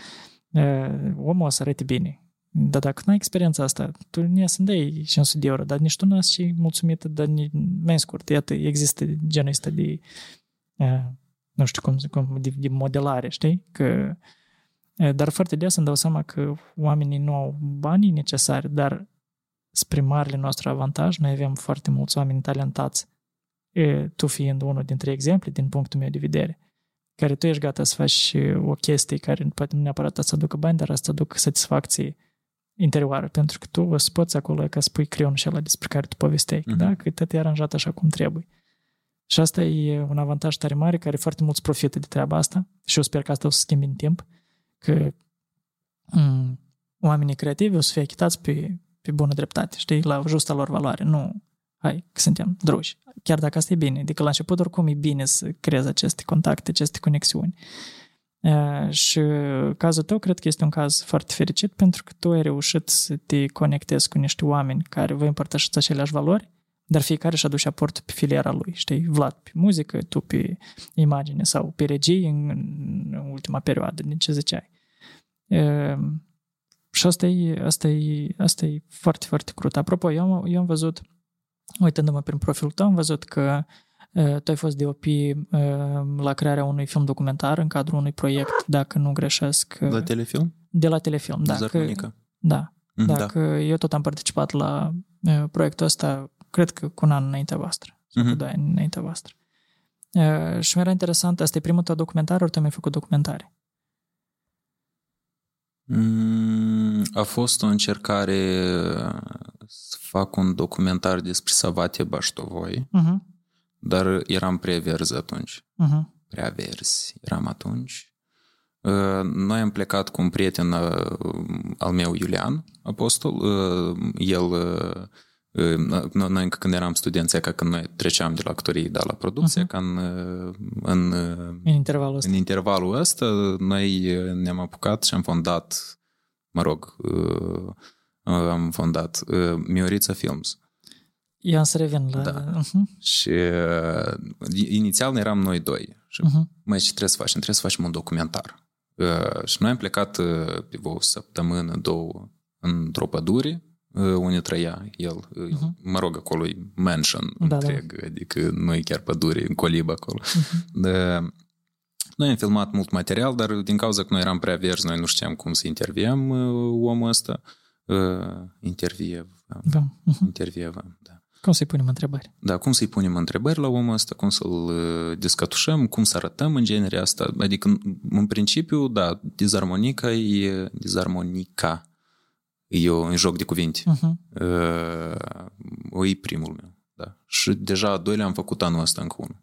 uh, omul o să arăte bine. Dar dacă nu ai experiența asta, tu nu să dai 500 de euro, dar nici tu nu ești și mulțumită, dar ni- mai scurt, iată, există genul ăsta de, uh, nu știu cum, cum de, de modelare, știi? Că, uh, dar foarte des îmi dau seama că oamenii nu au banii necesari, dar spre marele nostru avantaj, noi avem foarte mulți oameni talentați, e, tu fiind unul dintre exemple din punctul meu de vedere, care tu ești gata să faci o chestie care poate nu neapărat să aducă bani, dar să aducă satisfacție interioară, pentru că tu o să poți acolo ca să pui creionul și ăla despre care tu povesteai, Mhm. da? că tot e aranjat așa cum trebuie. Și asta e un avantaj tare mare care foarte mulți profită de treaba asta și eu sper că asta o să schimbe în timp, că mm, oamenii creativi o să fie achitați pe, pe bună dreptate, știi, la justa lor valoare, nu hai, că suntem druși. Chiar dacă asta e bine, adică la început oricum e bine să creezi aceste contacte, aceste conexiuni. Uh, și cazul tău cred că este un caz foarte fericit pentru că tu ai reușit să te conectezi cu niște oameni care vă împărtășiți aceleași valori, dar fiecare și aduce aportul pe filiera lui, știi? Vlad pe muzică, tu pe imagine sau pe regii în, în ultima perioadă, din ce ziceai. Uh, și asta e, asta, e, asta e foarte, foarte crut. Apropo, eu, am- eu am văzut, uitându-mă prin profilul tău, am văzut că uh, tu ai fost DOP uh, la crearea unui film documentar în cadrul unui proiect, dacă nu greșesc, uh, La telefilm? de la telefilm. Da, că, Zarmonica. da, Mm, da, că eu tot am participat la uh, proiectul ăsta, cred că cu un an înaintea voastră, sau cu Mhm. doi ani înaintea voastră. Uh, și mi-era interesant, asta e primul tău documentar, ori tu ai mai făcut documentare? Mm, A fost o încercare să fac un documentar despre Savatie Baștovoi, Uh-huh. dar eram prea verzi atunci. Uh-huh. Prea verzi eram atunci. Uh, Noi am plecat cu un prieten uh, al meu, Iulian Apostol. Uh, El, uh, uh, noi încă când eram studenți, ca când noi treceam de la actorie da, la producție, Mhm. ca în, uh, în uh, În intervalul ăsta. în intervalul ăsta, noi uh, ne-am apucat și am fondat, mă rog, uh, am fondat uh, Miorița Films. Eu am să revin la... Da. Uh-huh. Și uh, inițial eram noi doi. Și Uh-huh. mai ce trebuie să facem? Trebuie să facem un documentar. Uh, și noi am plecat uh, pe o săptămână, două, într-o pădure, uh, unde trăia el. Uh, Mhm. Mă rog, acolo e mansion Da, da. întreg, adică nu e chiar pădure, în colib acolo. Uh-huh. Uh, noi am filmat mult material, dar din cauza că noi eram prea verzi, noi nu știam cum să interviem uh, omul ăsta. Uh, interviev, Da. Uh-huh. intervievăm, da. Cum să-i punem întrebări? Da, cum să-i punem întrebări la omul ăsta, cum să-l uh, descătușăm, cum să arătăm în genere asta. Adică, în- în principiu, da, dizarmonica e, dizarmonica e un joc de cuvinte. Uh-huh. Uh, o e primul meu, da. Și deja a doilea am făcut anul ăsta încă unul.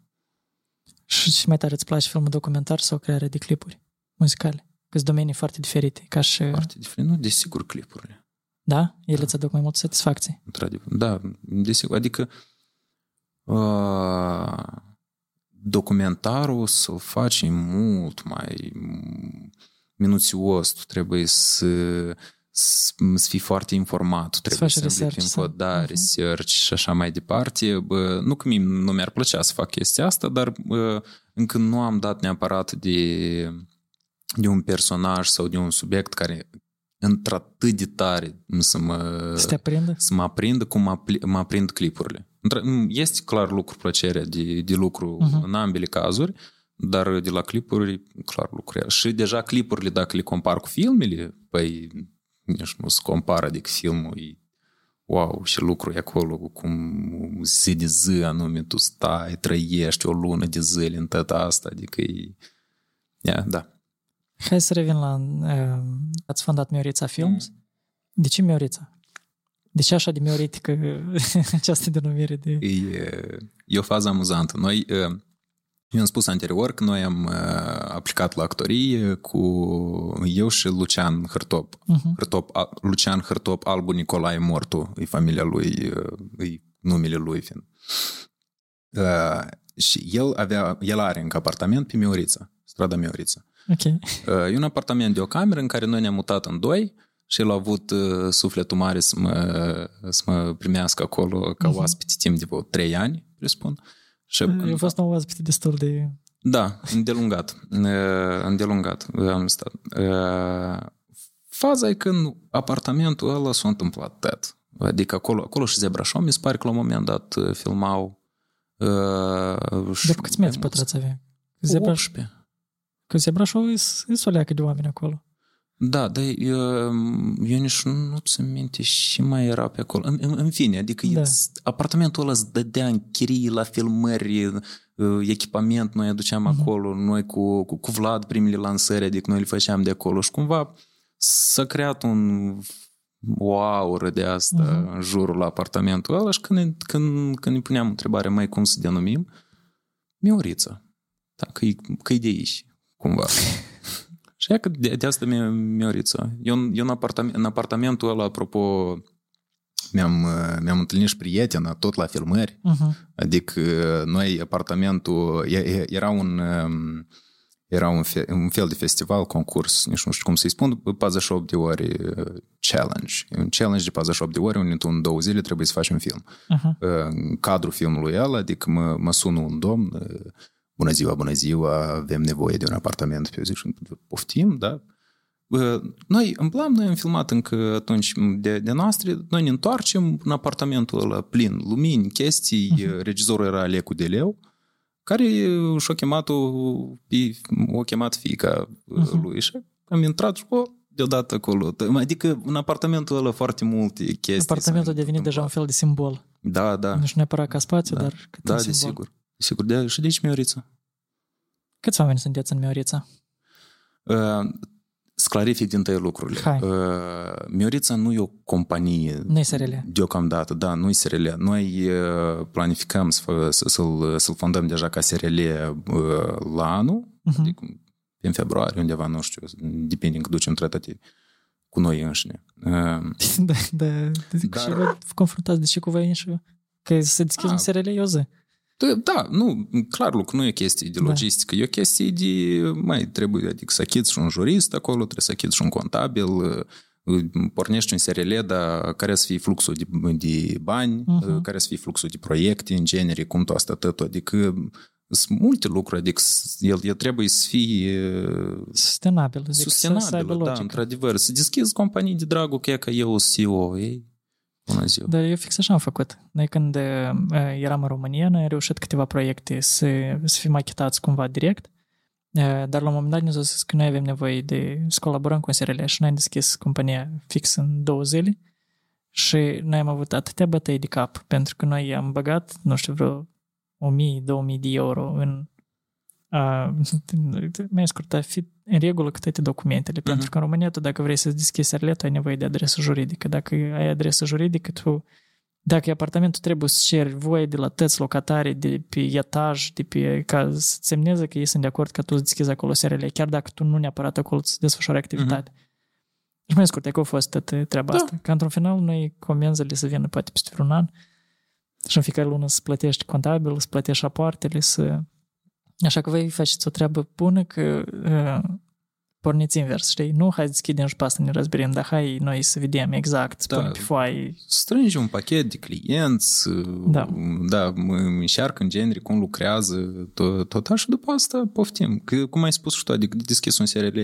Și ce mai tare îți place filmul documentar sau crearea de clipuri muzicale? Că sunt domenii foarte diferite, ca și... Foarte diferit. Nu, desigur, clipurile. Da? Ele îți aduc mai multă satisfacție. Într-adevăr. Da, desigur. Adică uh, documentarul să-l faci e mult mai minuțios. Tu trebuie să, să, să fii foarte informat. Tu trebuie faci să research, împlinim să- cod, da, Mhm. research și așa mai departe. Bă, nu că mie nu mi-ar plăcea să fac chestia asta, dar bă, încă nu am dat neapărat de, de un personaj sau de un subiect care într-atât de tare să mă Să te aprindă? să mă aprindă cum mă, apli- mă aprind clipurile. Într- Este clar lucru plăcerea de, de lucru Mhm. în ambele cazuri, dar de la clipuri, clar lucru. Și deja clipurile, dacă le compar cu filmele, păi nici nu se compară, adică filmul e wow, și lucru e acolo, cum zi de zi anume tu stai, trăiești o lună de zile în tot asta, adică e, Yeah, da. Hai să revin la... Uh, ați fondat Miorița Films. Mm. De ce Miorița? De ce așa de mioritică această denumire? De... E, e o fază amuzantă. Noi, eu am spus anterior că noi am aplicat la actorie cu eu și Lucian Hărtop. Uh-huh. Hărtop Lucian Hărtop Albu Nicolae Mortu, e familia lui, e numele lui fiind. Uh, și el avea, el are încă apartament pe Miorița, strada Miorița. Ok. Uh, e un apartament de o cameră în care noi ne-am mutat în doi și el a avut uh, sufletul mare să mă, să mă primească acolo ca uh-huh. oaspete timp de vreo trei ani, presupun. Și, a fost un oaspete destul de... Da, îndelungat. Uh, îndelungat am stat. Uh, faza e când apartamentul ăla s-a întâmplat tot. Adică acolo, acolo și Zebrașov, mi se pare că la un moment dat uh, filmau uh, De câți metri pătrați avea? Zebra... 18. Că Zebrașov e, e soleacă de oameni acolo. Da, dar eu, eu nici nu ți minte și mai era pe acolo. În, în, în fine, adică da. apartamentul ăla îți dădea în chirii la filmări, echipament, noi aduceam uh-huh. acolo, noi cu, cu, cu Vlad primele lansări, adică noi le făceam de acolo și cumva s-a creat un o aură de asta uh-huh. în jurul apartamentului ăla și când, când, când ne puneam întrebarea mai cum să denumim, Miorița. Da, că e, că e de aici, cumva. și ea că de, de asta mi-a Miorița. Eu, eu în, apartament, în apartamentul ăla, apropo, mi-am, mi-am întâlnit și prietena, tot la filmări. Uh-huh. Adică noi, apartamentul, era un um, era un fel, un fel de festival, concurs, nici nu știu cum să-i spun, 48 de ore challenge. un challenge de 48 de ore, unde tu în două zile trebuie să faci un film. Uh-huh. În cadrul filmului ăla, adică mă, mă sună un domn, bună ziua, bună ziua, avem nevoie de un apartament pe zi și poftim, da? Noi, în plan, noi am filmat încă atunci de, de noastre, noi ne întoarcem în apartamentul ăla plin lumini, chestii, uh-huh. regizorul era Alecu de Leu, care și-a chemat o, o chemat fica uh-huh. lui și am intrat și o, deodată acolo. Adică în apartamentul ăla foarte multe chestii. Apartamentul a devenit deja un fel de simbol. Da, da. Nu știu neapărat ca spațiu, da. dar cât Da, desigur. Desigur. De, și de aici Miorița. Câți oameni sunteți în Miorița? Uh, să clarific din tăi lucrurile. Hai. Uh, Miorița nu e o companie nu SRL. deocamdată, da, nu e SRL. Noi uh, planificăm să, să-l, să-l fondăm deja ca SRL uh, la anul, uh-huh. adică în februarie, undeva, nu știu, depinde că ducem tratative cu noi înșine. Uh, da, da, dar... și vă confruntați de ce cu voi înșine? Că să deschizi un SRL e o zi. Da, nu, clar, lucru nu e chestie de logistică, da. e o chestie de, mai trebuie, adică să achiți și un jurist acolo, trebuie să achiți și un contabil, pornești un SRL, dar care să fie fluxul de, de bani, uh-huh. care să fie fluxul de proiecte, în genere, cum tot asta, tot, adică sunt multe lucruri, adică el, el trebuie să fie sustenabil, adică sustenabil, să da, într-adevăr, să deschizi companii de dragul că e că eu CEO, ei, Bună ziua! Dar eu fix așa am făcut. Noi când eram în România, noi am reușit câteva proiecte să, să fim achitați cumva direct, dar la un moment dat ne-a zis că noi avem nevoie de să colaborăm cu SRL și noi am deschis compania fix în două zile și noi am avut atâtea bătăi de cap pentru că noi am băgat, nu știu, vreo 1000-2000 de euro în mai scurt, a fi în regulă cu toate documentele. Uh-huh. Pentru că în România, tu dacă vrei să deschizi serletul, ai nevoie de adresă juridică. Dacă ai adresă juridică, tu dacă e apartamentul, trebuie să ceri voie de la tăți locatari de pe etaj, de pe, ca să semneze că ei sunt de acord că tu să deschizi acolo SRL, chiar dacă tu nu neapărat acolo să desfășori activitate. Uh-huh. Și mai scurt, că a fost toată treaba da. asta. Că într-un final noi comenzile să vină poate peste vreun an și în fiecare lună să plătești contabil, să plătești rapoartele, să Așa că voi faceți o treabă bună că uh, porniți invers, știi? Nu hai să deschidem și pe asta ne răzbirim, dar hai noi să vedem exact, da, pe foaie. Strângi un pachet de clienți, da, da încearcă în genere cum lucrează, tot, tot așa, după asta poftim. Că, cum ai spus și tu, adică deschis un SRL.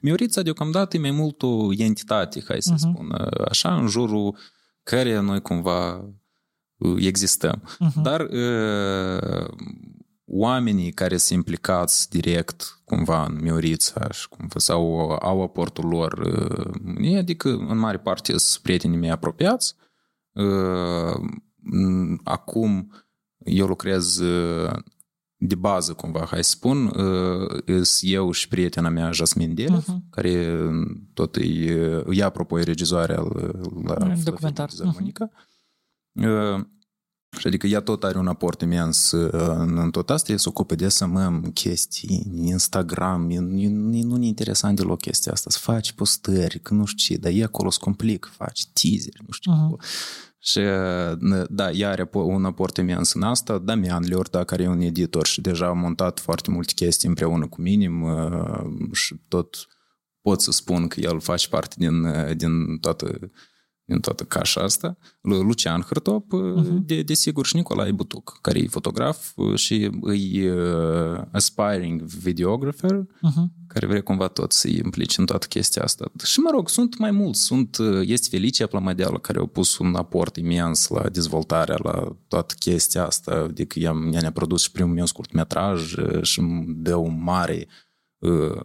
Miorița deocamdată e mai mult o entitate, hai să uh-huh. spun, așa, în jurul care noi cumva existăm. Uh-huh. Dar uh, oamenii care sunt implicați direct cumva în Miorița și cumva, sau au aportul lor, uh, adică în mare parte sunt prietenii mei apropiați. Uh, acum eu lucrez uh, de bază, cumva, hai să spun, uh, eu și prietena mea, Jasmine Delev, uh-huh. care tot e, ea, apropo, e regizoare al, la documentar. Monica. Uh-huh. Și adică ea tot are un aport imens în, în tot asta, se ocupă de să mă chestii, Instagram, nu ne interesant deloc chestia asta, să faci postări, că nu știu ce, dar e acolo să complic, faci teaser, nu știu uh-huh. Și da, ea are un aport imens în asta, Damian Liorda, care e un editor și deja a montat foarte multe chestii împreună cu minim și tot pot să spun că el face parte din, din toată din toată cașa asta, Lucian Hârtop, uh-huh. de, desigur și Nicolae Butuc, care e fotograf și e uh, aspiring videographer, uh-huh. care vrea cumva tot să-i implice în toată chestia asta. Și mă rog, sunt mai mulți. Sunt, este Felicia Plamadeală, care a pus un aport imens la dezvoltarea, la toată chestia asta, adică ea ne-a produs și primul meu scurtmetraj și îmi dă un mare uh,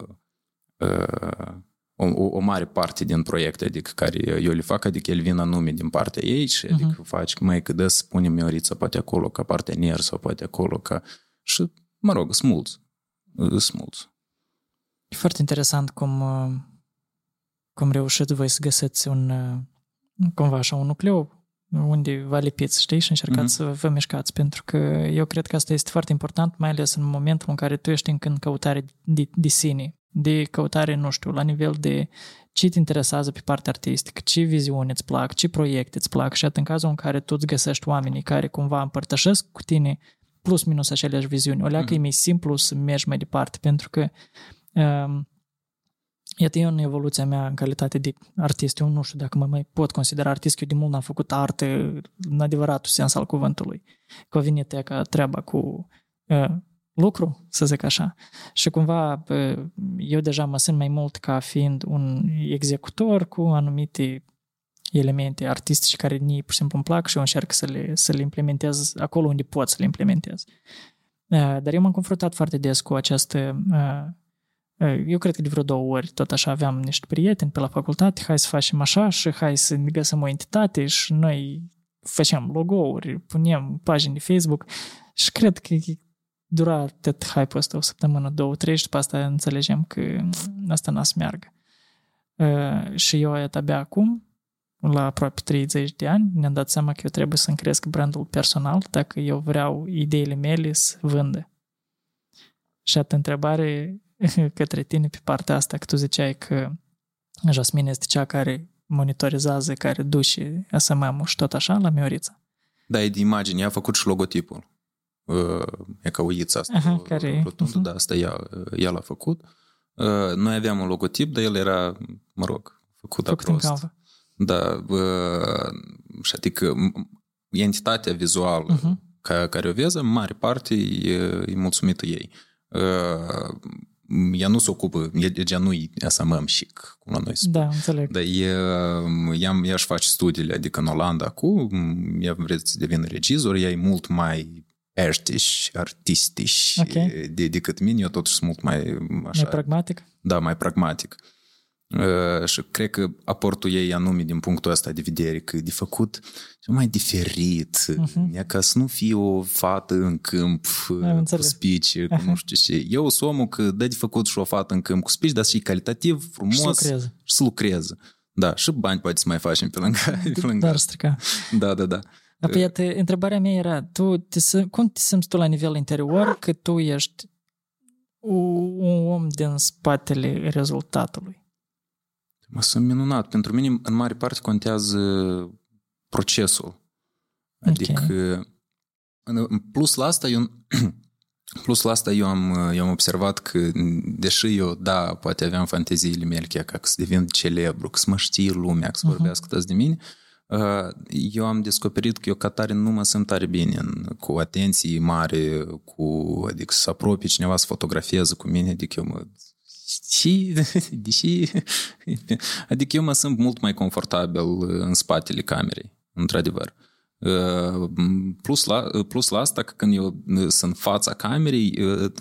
uh, o, o mare parte din proiecte adică care eu le fac, adică el vin anume din partea ei și adică uh-huh. faci mai că dă să punem Miorița poate acolo ca partener sau poate acolo ca... Și, mă rog, sunt mulți. Sunt mulți. E foarte interesant cum, cum reușiți voi să găsiți un, cumva așa, un nucleu unde vă lipiți, știi, și încercați uh-huh. să vă mișcați, pentru că eu cred că asta este foarte important, mai ales în momentul în care tu ești încă în căutare de, de sine, de căutare, nu știu, la nivel de ce te interesează pe partea artistică, ce viziune îți plac, ce proiecte îți plac și în cazul în care tu îți găsești oamenii care cumva împărtășesc cu tine plus minus aceleași viziuni, o leacă mm. e mai simplu să mergi mai departe, pentru că um, Iată, eu în evoluția mea în calitate de artist, eu nu știu dacă mă mai pot considera artist, eu de mult n-am făcut artă în adevăratul sens al cuvântului. Că vine ca treaba cu uh, lucru, să zic așa. Și cumva eu deja mă simt mai mult ca fiind un executor cu anumite elemente artistice care nii pur și simplu îmi plac și eu încerc să le, să le implementez acolo unde pot să le implementez. Dar eu m-am confruntat foarte des cu această eu cred că de vreo două ori tot așa aveam niște prieteni pe la facultate, hai să facem așa și hai să ne găsim o entitate și noi facem logo-uri, punem pagini de Facebook și cred că dura atât hype-ul ăsta o săptămână, două, trei și după asta înțelegem că asta n-a să meargă. Uh, și eu iată abia acum, la aproape 30 de ani, ne-am dat seama că eu trebuie să-mi cresc brandul personal dacă eu vreau ideile mele să vândă. Și atât întrebare către tine pe partea asta, că tu ziceai că Jasmine este cea care monitorizează, care duce SMM-ul și tot așa la Miorița. Da, e de imagine, a făcut și logotipul e ca uița asta, Aha, care rotundă, uh-huh. da, asta ea, ea l-a făcut. Noi aveam un logotip, dar el era, mă rog, făcut, făcut prost. În Da, și adică entitatea vizuală uh-huh. ca, care o vezi, în mare parte e, e mulțumită ei. Ea nu se ocupă, ea nu e SMM chic, cum la noi spune. Da, înțeleg. Dar e, ea, ea își face studiile, adică în Olanda acum, ea vrea să devină regizor, ea e mult mai artiști, artistici okay. de, decât mine, eu totuși sunt mult mai așa... Mai pragmatic? Da, mai pragmatic. Uh, și cred că aportul ei anume din punctul ăsta de vedere, că de făcut cel mai diferit, uh-huh. ca să nu fie o fată în câmp cu spici, uh-huh. cu nu știu ce. Eu sunt omul că dă de făcut și o fată în câmp cu spici, dar și calitativ, frumos. Și să lucreze. Și să lucreze. Da, și bani poate să mai facem pe lângă. Pe lângă. Dar strica. Da, da, da. Apoi, iată, întrebarea mea era, tu te, cum te simți tu la nivel interior că tu ești un om din spatele rezultatului? Mă sunt minunat. Pentru mine, în mare parte, contează procesul. Adică, okay. în plus la asta, eu, plus la asta eu am, eu am observat că, deși eu, da, poate aveam fanteziile mele, ca să devin celebru, că să mă știe lumea, că să uh-huh. vorbească de mine, eu am descoperit că eu ca tare nu mă simt tare bine cu atenție mare, cu, adică să apropie cineva să fotografieze cu mine, adică eu mă și, deși, adică eu mă simt mult mai confortabil în spatele camerei, într-adevăr. Plus la, plus la asta, că când eu sunt în fața camerei,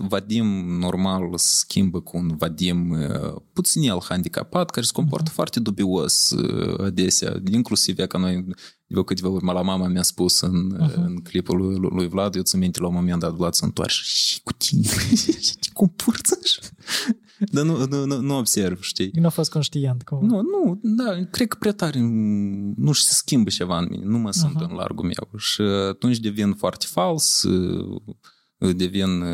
Vadim normal se schimbă cu un Vadim puțin el handicapat, care se comportă uh-huh. foarte dubios adesea, inclusiv ca noi de câteva ori la mama mi-a spus în, uh-huh. în clipul lui, lui Vlad, eu țin minte la un moment dat Vlad se întoarce și cu tine, ce comportă Dar nu, nu, nu, nu observ, știi? Nu a fost conștient. Cum? Nu, nu, da, cred că prea tare, nu știu, se schimbă ceva în mine, nu mă sunt uh-huh. în largul meu. Și atunci devin foarte fals, devin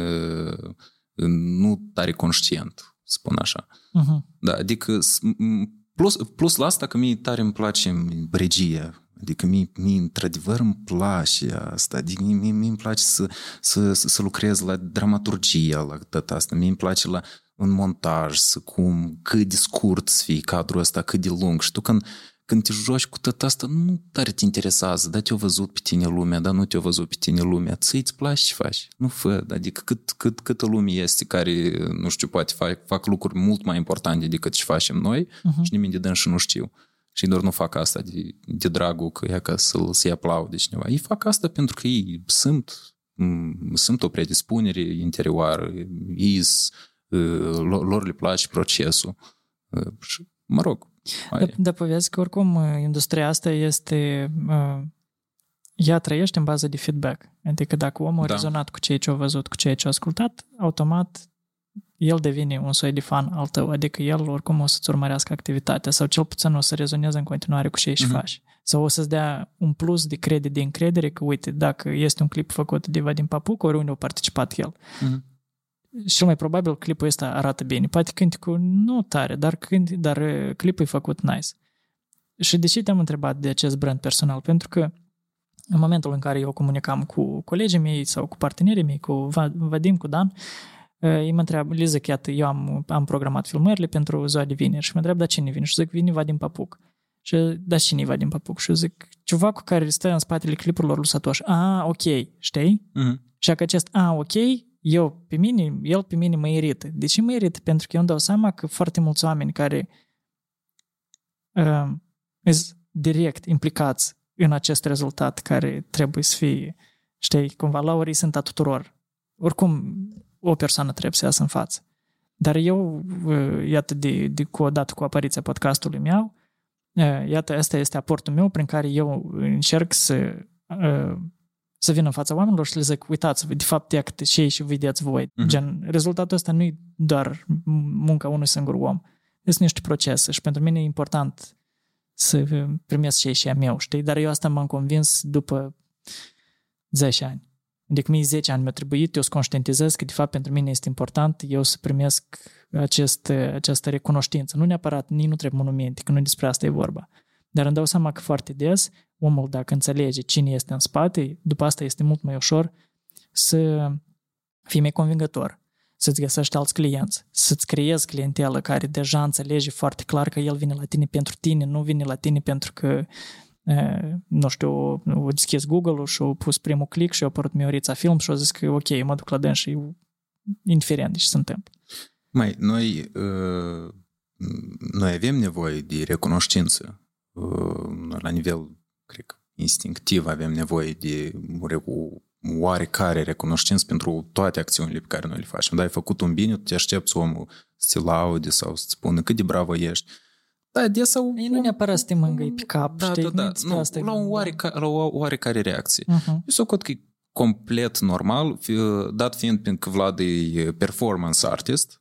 nu tare conștient, spun așa. Uh-huh. Da, adică plus, plus la asta că mie tare îmi place regia, Adică mie, mie într-adevăr îmi place asta, adică mie, mie, mie îmi place să, să, să, să lucrez la dramaturgia la data asta, mie îmi place la un montaj, să cum, cât de scurt să fie cadrul ăsta, cât de lung. Și tu când, când te joci cu tot asta, nu tare te interesează, da, te-a văzut pe tine lumea, da, nu te-a văzut pe tine lumea, ți îți place ce faci, nu fă, adică cât, cât, câtă lume este care, nu știu, poate fac, fac lucruri mult mai importante decât ce facem noi uh-huh. și nimeni de dâns și nu știu. Și doar nu fac asta de, de dragul că ea ca să-l, să-i aplaude cineva. Ei fac asta pentru că ei sunt, sunt o predispunere interioară, ei lor le place procesul. Și, mă rog. Dar, dar povezi că oricum industria asta este ea trăiește în bază de feedback. Adică dacă omul da. a rezonat cu ceea ce a văzut, cu ceea ce a ascultat, automat el devine un soi de fan al tău, adică el oricum o să-ți urmărească activitatea sau cel puțin o să rezoneze în continuare cu ce ești uh-huh. faci. Sau o să-ți dea un plus de credit, de încredere că, uite, dacă este un clip făcut de Vadim Papuc, oriunde a participat el. Uh-huh. Cel mai probabil clipul ăsta arată bine. Poate cântecul nu tare, dar, cânt, dar uh, clipul e făcut nice. Și de ce te-am întrebat de acest brand personal? Pentru că în momentul în care eu comunicam cu colegii mei sau cu partenerii mei, cu Vadim, cu Dan, ei mă întreabă, Liza, iată, eu am, am programat filmările pentru ziua de vineri și mă întreabă, dar cine vine? Și zic, vine Vadim Papuc. Și da, cine e Vadim Papuc? Și zic, ceva cu care stă în spatele clipurilor lui Satoshi. Ah, ok, știi? Uh-huh. Și că acest, ah, ok, eu pe mine, el pe mine mă irită. De ce mă irită? Pentru că eu îmi dau seama că foarte mulți oameni care uh, sunt direct implicați în acest rezultat care trebuie să fie, știi, cumva la sunt a tuturor. Oricum, o persoană trebuie să iasă în față. Dar eu, iată, de, de cu odată cu apariția podcastului meu, iată, asta este aportul meu prin care eu încerc să, să vin în fața oamenilor și le zic, uitați-vă, de fapt, iată, ce și vedeți voi. Uh-huh. Gen, rezultatul ăsta nu e doar munca unui singur om. Sunt niște procese și pentru mine e important să primesc ce și a meu, știi? Dar eu asta m-am convins după 10 ani. Adică mie 10 ani mi-a trebuit, eu să conștientizez că de fapt pentru mine este important eu să primesc acest, această recunoștință. Nu neapărat, nici nu trebuie monumente, că nu despre asta e vorba. Dar îmi dau seama că foarte des omul, dacă înțelege cine este în spate, după asta este mult mai ușor să fii mai convingător, să-ți găsești alți clienți, să-ți creezi clientelă care deja înțelege foarte clar că el vine la tine pentru tine, nu vine la tine pentru că nu știu, o deschis Google-ul și au pus primul click și a apărut Miorița Film și au zis că ok, mă duc la den și indiferent de ce se întâmplă. Mai, noi, noi avem nevoie de recunoștință la nivel, cred că, instinctiv avem nevoie de oarecare recunoștință pentru toate acțiunile pe care noi le facem. Dar ai făcut un bine, tu te aștepți omul să te laude sau să-ți spună cât de bravo ești. Da, de sau... Ei nu neapărat să te mângâi pe cap, da, știi? Da, da, nu, asta la, o oareca, la o oarecare reacție. Uh-huh. Eu sunt că e complet normal, dat fiind că Vlad e performance artist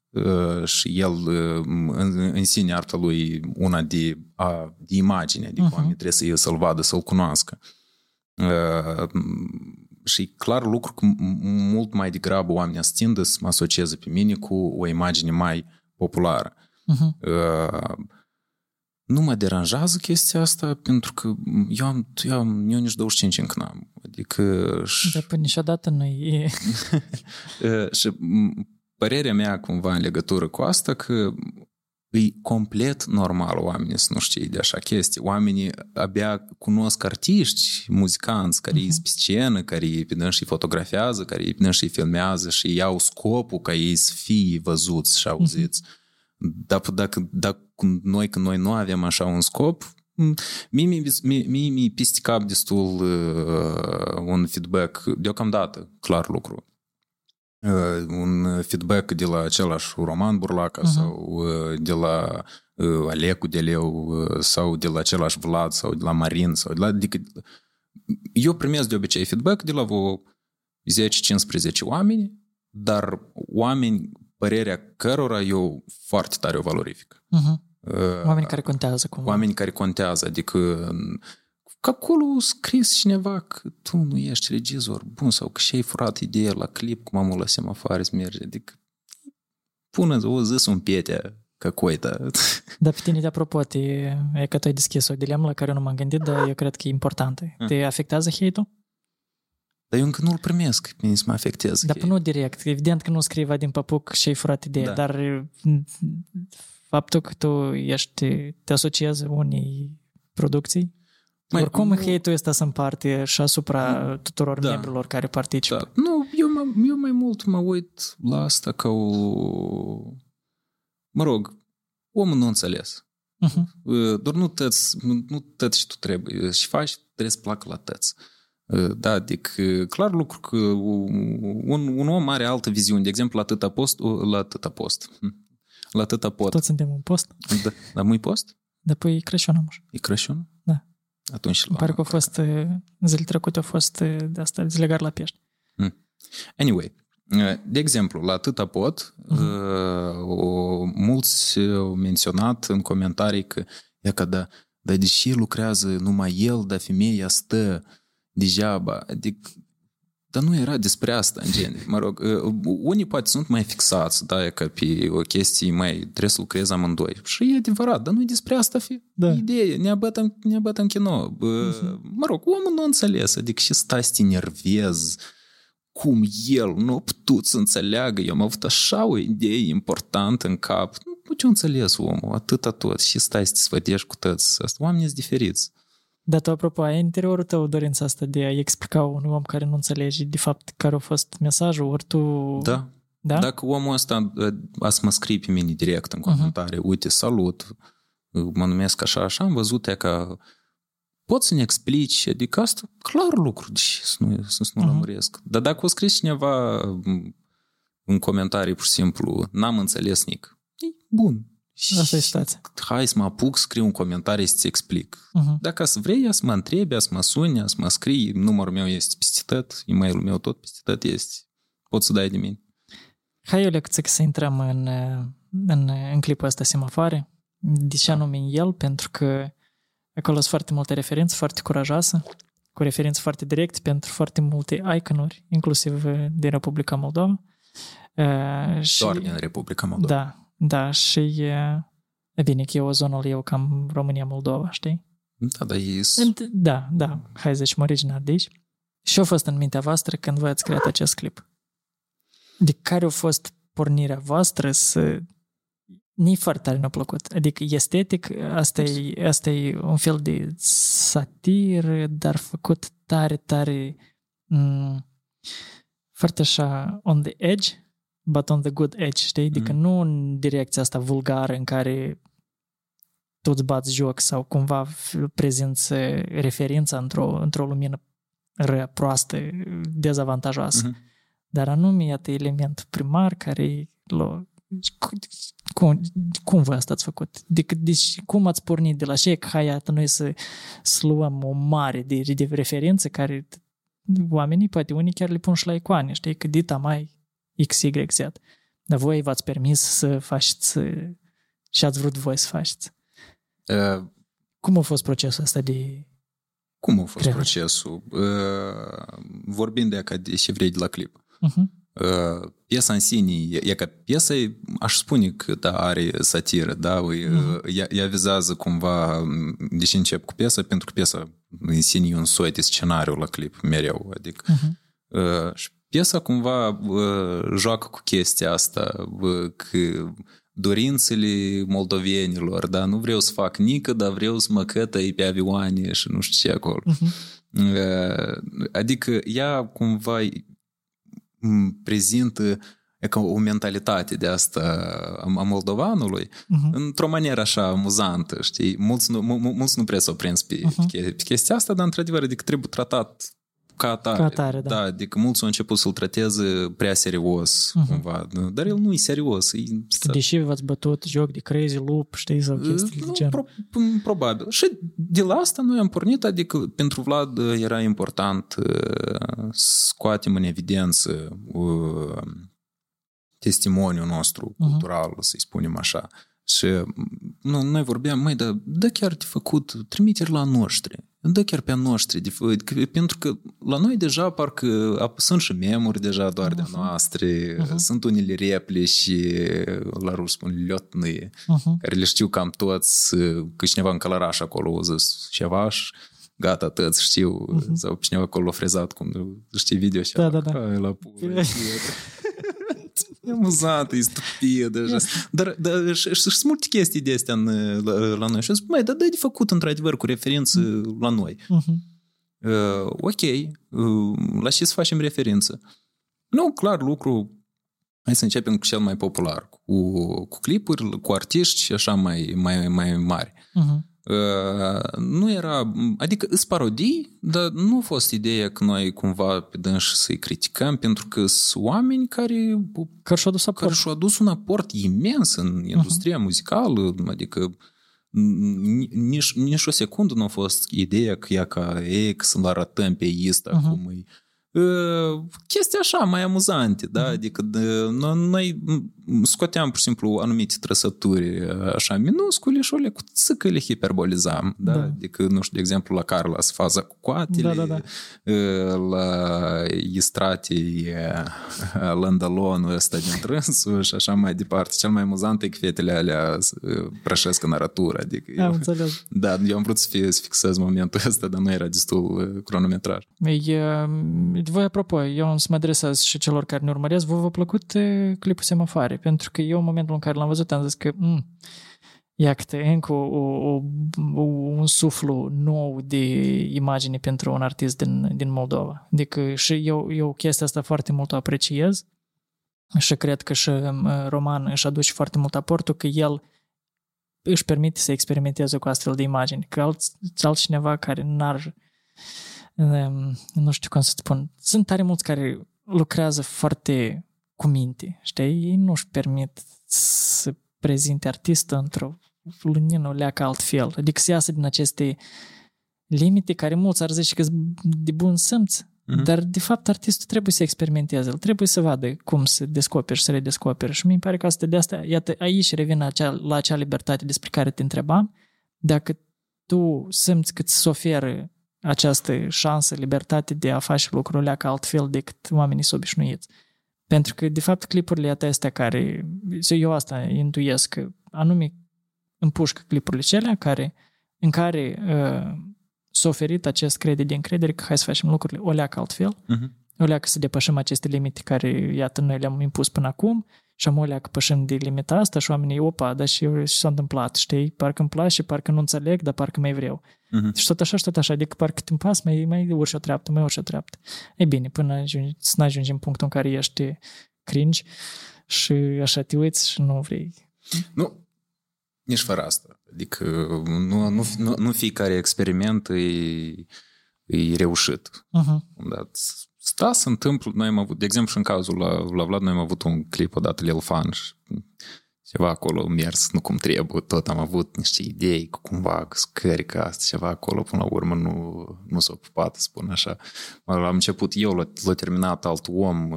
și el în, în sine arta lui una de, a, de imagine, adică uh-huh. oamenii trebuie să, să-l vadă, să-l cunoască. Și clar lucru că mult mai degrabă oamenii să tindă să mă asocieze pe mine cu o imagine mai populară. Uh-huh. Uh, nu mă deranjează chestia asta pentru că eu am, eu, am, eu nici 25 încă n-am. Adică... Dar până niciodată nu e... și părerea mea cumva în legătură cu asta că e complet normal oamenii să nu știe de așa chestii. Oamenii abia cunosc artiști, muzicanți care uh-huh. e pe scenă, care evident și fotografiază, care evident și filmează și iau scopul ca ei să fie văzuți și auziți. Uh-huh. Dar dacă, dacă noi, când noi nu avem așa un scop, Mie mi mi, mi peste cap destul uh, un feedback, deocamdată, clar lucru. Uh, un feedback de la același Roman Burlaca uh-huh. sau uh, de la uh, Alecu de Leu uh, sau de la același Vlad sau de la Marin sau de la... Adică, eu primesc de obicei feedback de la vreo 10-15 oameni, dar oameni părerea cărora eu foarte tare o valorific. Uh-huh. Oameni care contează cumva. Oameni care contează, adică Că acolo a scris cineva că tu nu ești regizor bun sau că și-ai furat ideea la clip cu mamă la afară, să merge. Adică pune o zis un pietea, că coita. Dar pe tine, de apropo, te, e că tu ai deschis o dilemă la care eu nu m-am gândit, dar eu cred că e importantă. Mm. Te afectează hate-ul? Dar eu încă nu-l primesc, pe mine să mă afectează. Dar nu direct. Evident că nu scriva din papuc și ai furat ideea, da. dar mm, faptul că tu ești, te asociază unei producții mai, Oricum, nu... hate-ul ăsta se împarte și asupra tuturor da. membrilor care participă. Da. Nu, eu, mă, eu mai mult mă uit la asta ca o... Mă rog, omul nu înțeles. Uh-huh. Doar nu tăți, nu tăți și tu trebuie. Și faci, trebuie să placă la tăți. Da, adică clar lucru că un, un om are altă viziune. De exemplu, la atâta post, la atâta post. Hm. La atâta pot. Toți suntem în post. Da. Dar mui post? Da, păi e Crăciun, amăș. E Crăciun? Da. Atunci Îmi pare că a fost, zilele trecute a fost de asta, zlegar la Pești. Hmm. Anyway, de exemplu, la atâta pot, uh-huh. o, mulți au menționat în comentarii că, ia că da, dar deși lucrează numai el, dar femeia stă degeaba, adică dar nu era despre asta, în genere. Mă rog, unii poate sunt mai fixați, da, e că pe o chestie mai trebuie să lucrezi amândoi. Și e adevărat, dar nu e despre asta fi da. idee. Ne abătăm, ne abătăm kino. Uh-huh. Mă rog, omul nu înțeles, adică și stai să te nervezi cum el nu a putut să înțeleagă. Eu am avut așa o idee importantă în cap. Nu ce înțeles omul, atâta tot. Și stai să te sfădești cu tăți. Oamenii sunt diferiți. Dar tu, apropo, ai în interiorul tău dorința asta de a explica unui om care nu înțelege de fapt care a fost mesajul, ori tu... Da. da? Dacă omul ăsta a să mă scrie pe mine direct în comentarii, uh-huh. uite, salut, mă numesc așa, așa, am văzut că poți să ne explici, adică asta clar lucru, deși să nu, să nu uh-huh. lămuresc. Dar dacă o scris cineva în comentarii, pur și simplu, n-am înțeles nic, e bun, Asta e situația. Hai să mă apuc, scriu un comentariu să-ți explic. Uh-huh. Dacă să vrei, să mă întrebi, să mă suni, să mă scrii, numărul meu este peste tot, e-mailul meu tot peste tot este. Poți să dai de mine. Hai, Iulia, să intrăm în, în, în clipul ăsta semafoare. De ce anume el? Pentru că acolo sunt foarte multe referințe, foarte curajoase, cu referințe foarte directe pentru foarte multe iconuri, inclusiv din Republica Moldova. Uh, și, Doar din Republica Moldova. Da, da, și e bine că e o zonă eu cam România-Moldova, știi? Da, da, e... Da, da, hai zici, mă originat de aici. Și a fost în mintea voastră când voi ați creat acest clip? De care a fost pornirea voastră să... Ni foarte tare ne-a plăcut. Adică estetic, asta e, asta e un fel de satir, dar făcut tare, tare... M- foarte așa on the edge, but on the good edge, știi? Adică mm. nu în direcția asta vulgară în care tu îți bați joc sau cumva prezinți referința într-o, într-o lumină rea, proastă, dezavantajoasă. Mm-hmm. Dar anume, iată, elementul primar care l cum, cum voi asta ați făcut? De, deci, cum ați pornit de la ce? Hai, iată, noi să, să luăm o mare de, de referință care oamenii, poate unii chiar le pun și la icoane, știi? Că dita mai XYZ. Dar voi v-ați permis să faceți și ați vrut voi să faceți. Uh, Cum a fost procesul ăsta de Cum a fost creare? procesul? Uh, vorbind de, de ce vrei de la clip. Uh-huh. Uh, piesa în sine, e, e ca piesa, aș spune că da, are satiră, da, uh-huh. ea, ea vizează cumva, de ce încep cu piesa? Pentru că piesa în sine e un soi de scenariu la clip mereu, adică uh-huh. uh, și Piesa cumva uh, joacă cu chestia asta, uh, că dorințele moldovenilor, da, nu vreau să fac nică, dar vreau să mă cătăi pe avioane și nu știu ce acolo. Uh-huh. Adică ea cumva prezintă e ca o mentalitate de asta a moldovanului, uh-huh. într-o manieră așa amuzantă, știi? Mulți nu, mulți nu prea s-au prins pe, uh-huh. pe chestia asta, dar într-adevăr, adică trebuie tratat ca atare. Ca atare, da. da. adică mulți au început să-l trateze prea serios, uh-huh. cumva. Dar el nu e serios. E... Deși v-ați bătut joc de crazy loop, știi, sau chestii de genul. Pro, probabil. Și de la asta noi am pornit, adică pentru Vlad era important uh, scoatem în evidență uh, testimoniul nostru uh-huh. cultural, să-i spunem așa. Și nu, noi vorbeam, mai da, da chiar de făcut trimiteri la noștri. Da chiar pe a noștri. De, pentru că la noi deja parcă sunt și memuri deja doar uh-huh. de noastre, uh-huh. sunt unele replici, la rus spun liotnăie, uh-huh. care le știu cam toți, că cineva în călăraș acolo o zis ceva și gata, toți știu, uh-huh. sau cineva acolo a frezat, cum știi video și da, da, da. la pură. E amuzant, e stupid. Dar, dar și, și sunt multe chestii de astea în, la, la noi. Și zic, mai, dar dă de făcut într-adevăr cu referință mm. la noi. Uh-huh. Uh, ok, uh, la ce să facem referință? Nu, clar, lucru Hai să începem cu cel mai popular, cu, cu clipuri, cu artiști și așa mai, mai, mai mari. Uh-huh. Uh, nu era, adică îs parodii, dar nu a fost ideea că noi cumva pe dânși să-i criticăm, pentru că sunt oameni care, care și-au adus, care și-au adus un aport imens în industria uh-huh. muzicală, adică nici, nici o secundă nu a fost ideea că ea ca ei, că să-l arătăm pe Ista uh-huh. cum e chestii așa mai amuzante, da? Adică de, noi scoteam pur și simplu anumite trăsături așa minuscule și o le cu țâcă le hiperbolizam, da? da? Adică, nu știu, de exemplu, la Carlos faza cu coatele, da, da, da. la Istrati Landalonul ăsta din trânsul și așa mai departe. Cel mai amuzant e că fetele alea prășesc în arătură. Adică am înțeles. Da, eu am vrut să, fie, să fixez momentul ăsta, dar nu era destul cronometraj. E, voi, apropo, eu am să mă adresez și celor care ne urmăresc, vă v-a plăcut clipul Semafoare? Pentru că eu, în momentul în care l-am văzut, am zis că mm, iată, încă o, o, o, un suflu nou de imagine pentru un artist din, din Moldova. Adică și eu, eu chestia asta foarte mult o apreciez și cred că și Roman își aduce foarte mult aportul că el își permite să experimenteze cu astfel de imagini. Că alți, altcineva care n-ar nu știu cum să spun, sunt tare mulți care lucrează foarte cu minte, știi? Ei nu-și permit să prezinte artistul într-o lunină o leacă altfel. Adică să iasă din aceste limite care mulți ar zice că de bun simț, mm-hmm. dar de fapt artistul trebuie să experimenteze, el trebuie să vadă cum să descoperi și să redescoperi și mi pare că asta de asta, iată, aici revine acea, la acea libertate despre care te întrebam, dacă tu simți că ți se oferă această șansă, libertate de a face lucrurile ca altfel decât oamenii sunt obișnuiți. Pentru că, de fapt, clipurile astea care, eu asta intuiesc, că anume împușcă clipurile cele care, în care uh, s-a oferit acest credit de încredere că hai să facem lucrurile o leacă altfel, uh-huh. O leacă să depășim aceste limite care, iată, noi le-am impus până acum și am o leacă pășim de limita asta și oamenii, opa, dar și ce s-a întâmplat, știi? Parcă îmi place, parcă nu înțeleg, dar parcă mai vreau. Uh-huh. Și tot așa și tot așa, adică parcă te pas, mai, mai urci o treaptă, mai urci o treaptă. E bine, până ajungi, să nu ajungi în punctul în care ești cringe și așa te uiți și nu vrei. Nu, nici fără asta. Adică nu, nu, nu, nu fiecare experiment e, e reușit. Uh-huh. Dat, sta se întâmplă, noi am avut, de exemplu și în cazul la, la Vlad, noi am avut un clip odată Lil Fan și ceva acolo mers, nu cum trebuie, tot am avut niște idei cu cumva, cu scări, ca asta, ceva acolo, până la urmă nu, nu s-a ocupat, spun așa. Am început eu, l-a, l-a terminat alt om,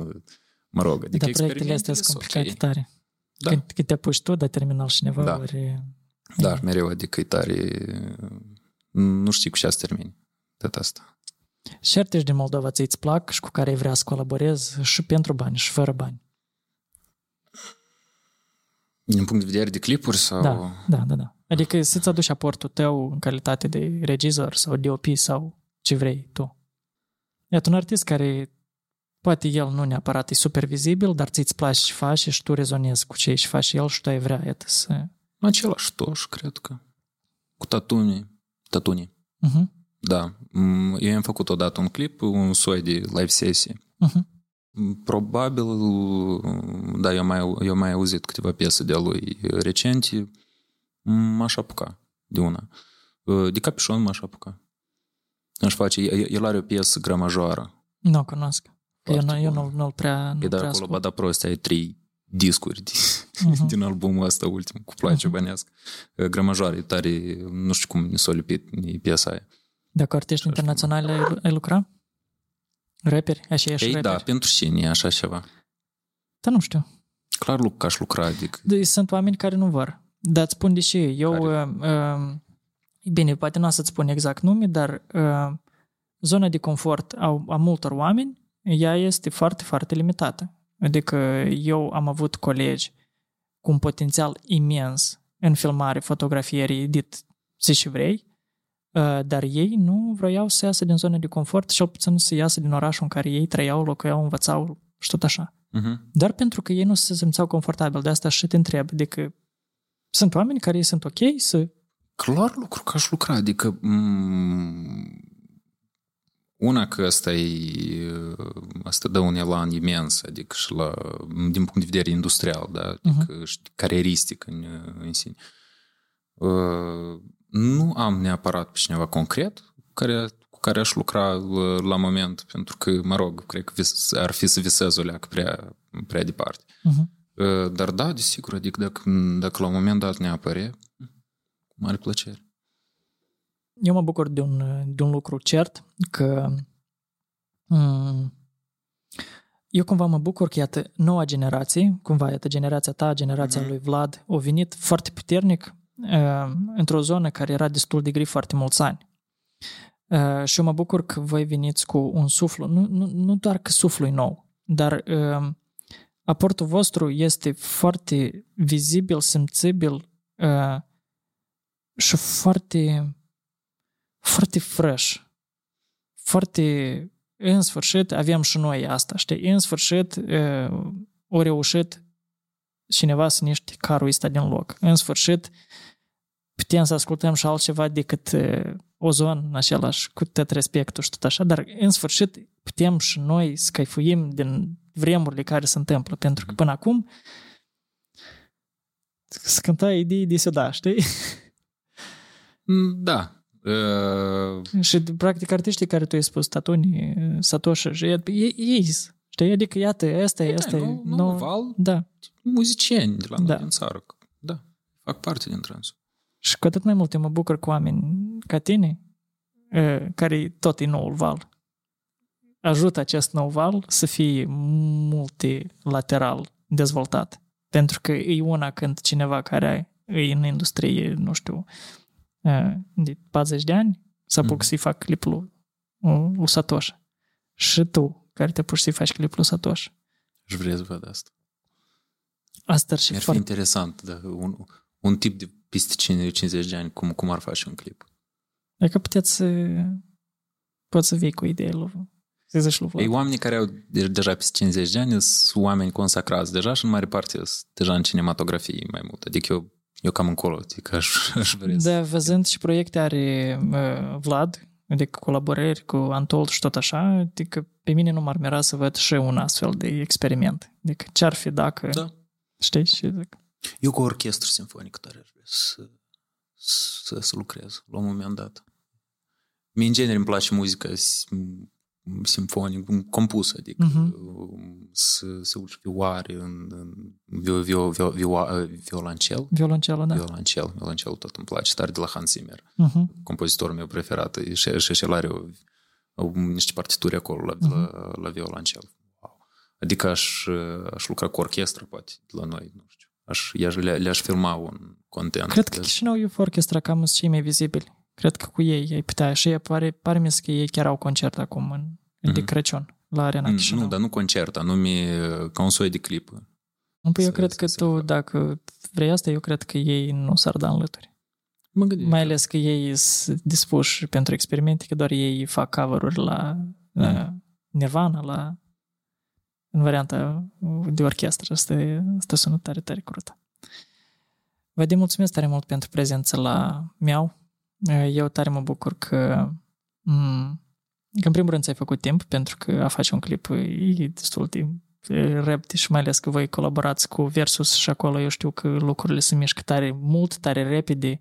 mă rog, adică Dar proiectele astea sunt complicate okay. tare. Da. Când, când te apuci tu, dar terminal cineva, da. ori... Da, mereu, adică e tare, nu știi cu ce să termini, tot asta. Și artiști din Moldova ți-ți plac și cu care ai vrea să colaborezi și pentru bani și fără bani? Din punct de vedere de clipuri sau... Da, da, da. da. Adică să-ți aduci aportul tău în calitate de regizor sau DOP sau ce vrei tu. Iată un artist care poate el nu neapărat e super vizibil, dar ți-ți place și faci și tu rezonezi cu ce și faci el și tu ai vrea iată, să... Același toș, cred că. Cu tatuni. Tatuni. Uh-huh. Da. Eu am făcut odată un clip, un soi de live sessie. Uh-huh. Probabil, da, eu mai, eu mai auzit câteva piese de-a lui recente, m-aș apuca de una. De Capișon m-aș apuca. Aș face, el are o piesă gramajoară. Nu o cunosc. eu, nu, eu nu, nu-l prea nu E prea dar acolo, ba da prost, ai trei discuri din, uh-huh. din albumul ăsta ultim, cu place uh-huh. bănească. Gramajoare, tare, nu știu cum s-a lipit piesa aia. Dacă artiști internaționali ai, ai lucra? Raperi? Așa ești Ei, rapper? da, pentru cine e așa ceva? Dar nu știu. Clar lu- că aș lucra, adică... De- Sunt oameni care nu vor. Dar îți spun de ce. Eu, uh, uh, bine, poate nu o să-ți spun exact nume, dar uh, zona de confort a, a multor oameni, ea este foarte, foarte limitată. Adică eu am avut colegi cu un potențial imens în filmare, fotografiere, edit, ce și vrei, uh, dar ei nu vroiau să iasă din zona de confort și cel puțin să iasă din orașul în care ei trăiau, locuiau, învățau și tot așa. Uh-huh. Doar pentru că ei nu se simțeau confortabil. De asta și te întreb. Adică sunt oameni care ei sunt ok să... Clar lucru că aș lucra, adică m- una că asta e asta dă un elan imens, adică și la, din punct de vedere industrial, da, adică uh-huh. și carieristic în, în sine. Uh, nu am neapărat pe cineva concret care, cu care aș lucra la, la moment, pentru că, mă rog, cred că vis, ar fi să visez o leacă prea, prea departe. Uh-huh. Uh, Dar da, desigur, adică dacă, dacă la un moment dat ne apare, cu mare plăcere. Eu mă bucur de un, de un lucru cert, că mm, eu cumva mă bucur că, iată, noua generație, cumva, iată, generația ta, generația Mhm. lui Vlad, au venit foarte puternic uh, într-o zonă care era destul de gri foarte mulți ani. Uh, și eu mă bucur că voi veniți cu un suflu, nu, nu, nu doar că suflu e nou, dar uh, aportul vostru este foarte vizibil, simțibil uh, și foarte foarte fresh. Foarte în sfârșit avem și noi asta, știi? În sfârșit uh, o reușit cineva să niște carul ăsta din loc. În sfârșit putem să ascultăm și altceva decât uh, ozon în același, cu tot respectul și tot așa, dar în sfârșit putem și noi să caifuim din vremurile care se întâmplă, pentru că până acum să cânta idei de da, știi? Mm, Da. Uh, Și, practic, artiștii care tu ai spus, Tatuni, Satoshi, și ei, ei, ei știi? Adică, iată, asta e, asta e. nu, nu, val, Da. muzicieni de la noi Da. din țară. Da, fac parte din trânsul. Și cu atât mai mult eu mă bucur cu oameni ca tine, eh, care tot e noul val. Ajută acest nou val să fie multilateral dezvoltat. Pentru că e una când cineva care e în industrie, nu știu, eh, de 40 de ani, să apuc Mhm. să-i fac clipul lui, lui Satoshi. Și tu, care te puși să-i faci clipul lui Satoshi. Și vrei să văd asta. Asta ar și Mi-ar fi foarte... interesant, da, un, un tip de peste 50 de ani, cum, cum ar face un clip. Dacă puteți să... Poți să vii cu ideea lui să zici lui Vlad. Ei, oamenii care au de- deja peste 50 de ani sunt oameni consacrați deja și în mare parte sunt deja în cinematografie mai mult. Adică eu, eu cam încolo, adică aș, aș vrea să... Da, văzând și proiecte are uh, Vlad, adică colaborări cu Antol și tot așa, adică pe mine nu m-ar mira să văd și un astfel de experiment. Adică ce-ar fi dacă, Da. știi, și zic, Eu cu orchestră simfonică tare aș vrea să, să, să lucrez la un moment dat. Mie în genere îmi place muzica sim- simfonică, compusă, adică Mhm. să se urci vioare în, în vio, vio, vio, vio, violoncel. violoncelul, da. Violoncel, violoncelul tot îmi place, tare de la Hans Zimmer, Uh-huh. compozitorul meu preferat, și, și, și el are o, au niște partituri acolo la, Mhm. la, la violoncel. Wow. Adică aș, aș lucra cu orchestră, poate, de la noi, nu știu. Aș, i-aș, le, le-aș filma un content. Cred că de- Chișinău Youth Orchestra cam sunt cei mai vizibili. Cred că cu ei ai putea. Și pare, pare mi că ei chiar au concert acum în, de Mhm. Crăciun la Arena Mm, Chișinău. Nu, dar nu concert, anume ca un soi de clip. Nu, păi eu să- cred să că se tu, facă. dacă vrei asta, eu cred că ei nu s-ar da în lături. Mă gândesc. Mai ales că ei sunt dispuși pentru experimente, că doar ei fac cover-uri la Mhm. uh, Nirvana, la în varianta de orchestră. Asta, e- asta sună tare, tare crută. Vadim, mulțumesc tare mult pentru prezența la Miau. Eu tare mă bucur că m- că în primul rând ți-ai făcut timp, pentru că a face un clip e destul de repede și mai ales că voi colaborați cu Versus și acolo eu știu că lucrurile se mișcă tare mult, tare repede,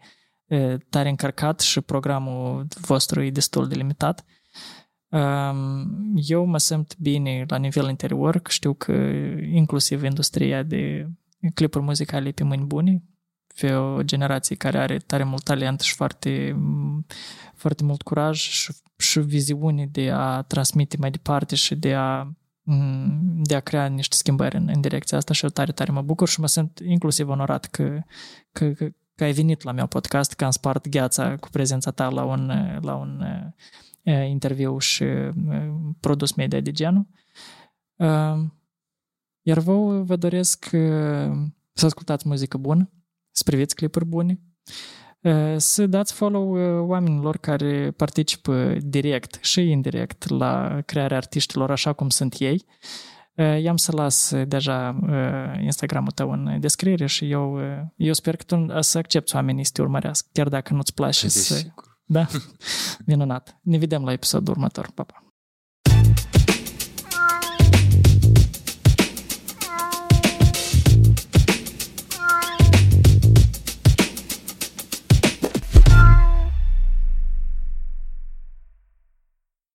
tare încărcat și programul vostru e destul de limitat. Eu mă simt bine la nivel interior, că știu că inclusiv industria de clipuri muzicale e pe mâini bune, pe o generație care are tare mult talent și foarte, foarte mult curaj și, și viziune de a transmite mai departe și de a de a crea niște schimbări în, în direcția asta și eu tare, tare mă bucur și mă simt inclusiv onorat că, că, că, că ai venit la meu podcast, că am spart gheața cu prezența ta la un, la un uh, interviu și uh, produs media de genul. Uh, iar vă vă doresc uh, să ascultați muzică bună, să priviți clipuri bune, uh, să dați follow uh, oamenilor care participă direct și indirect la crearea artiștilor așa cum sunt ei. I-am să las deja Instagramul tău în descriere și eu, eu sper că tu să accepti oamenii să te urmărească, chiar dacă nu-ți place să... Da? Minunat. Ne vedem la episodul următor. Pa, pa!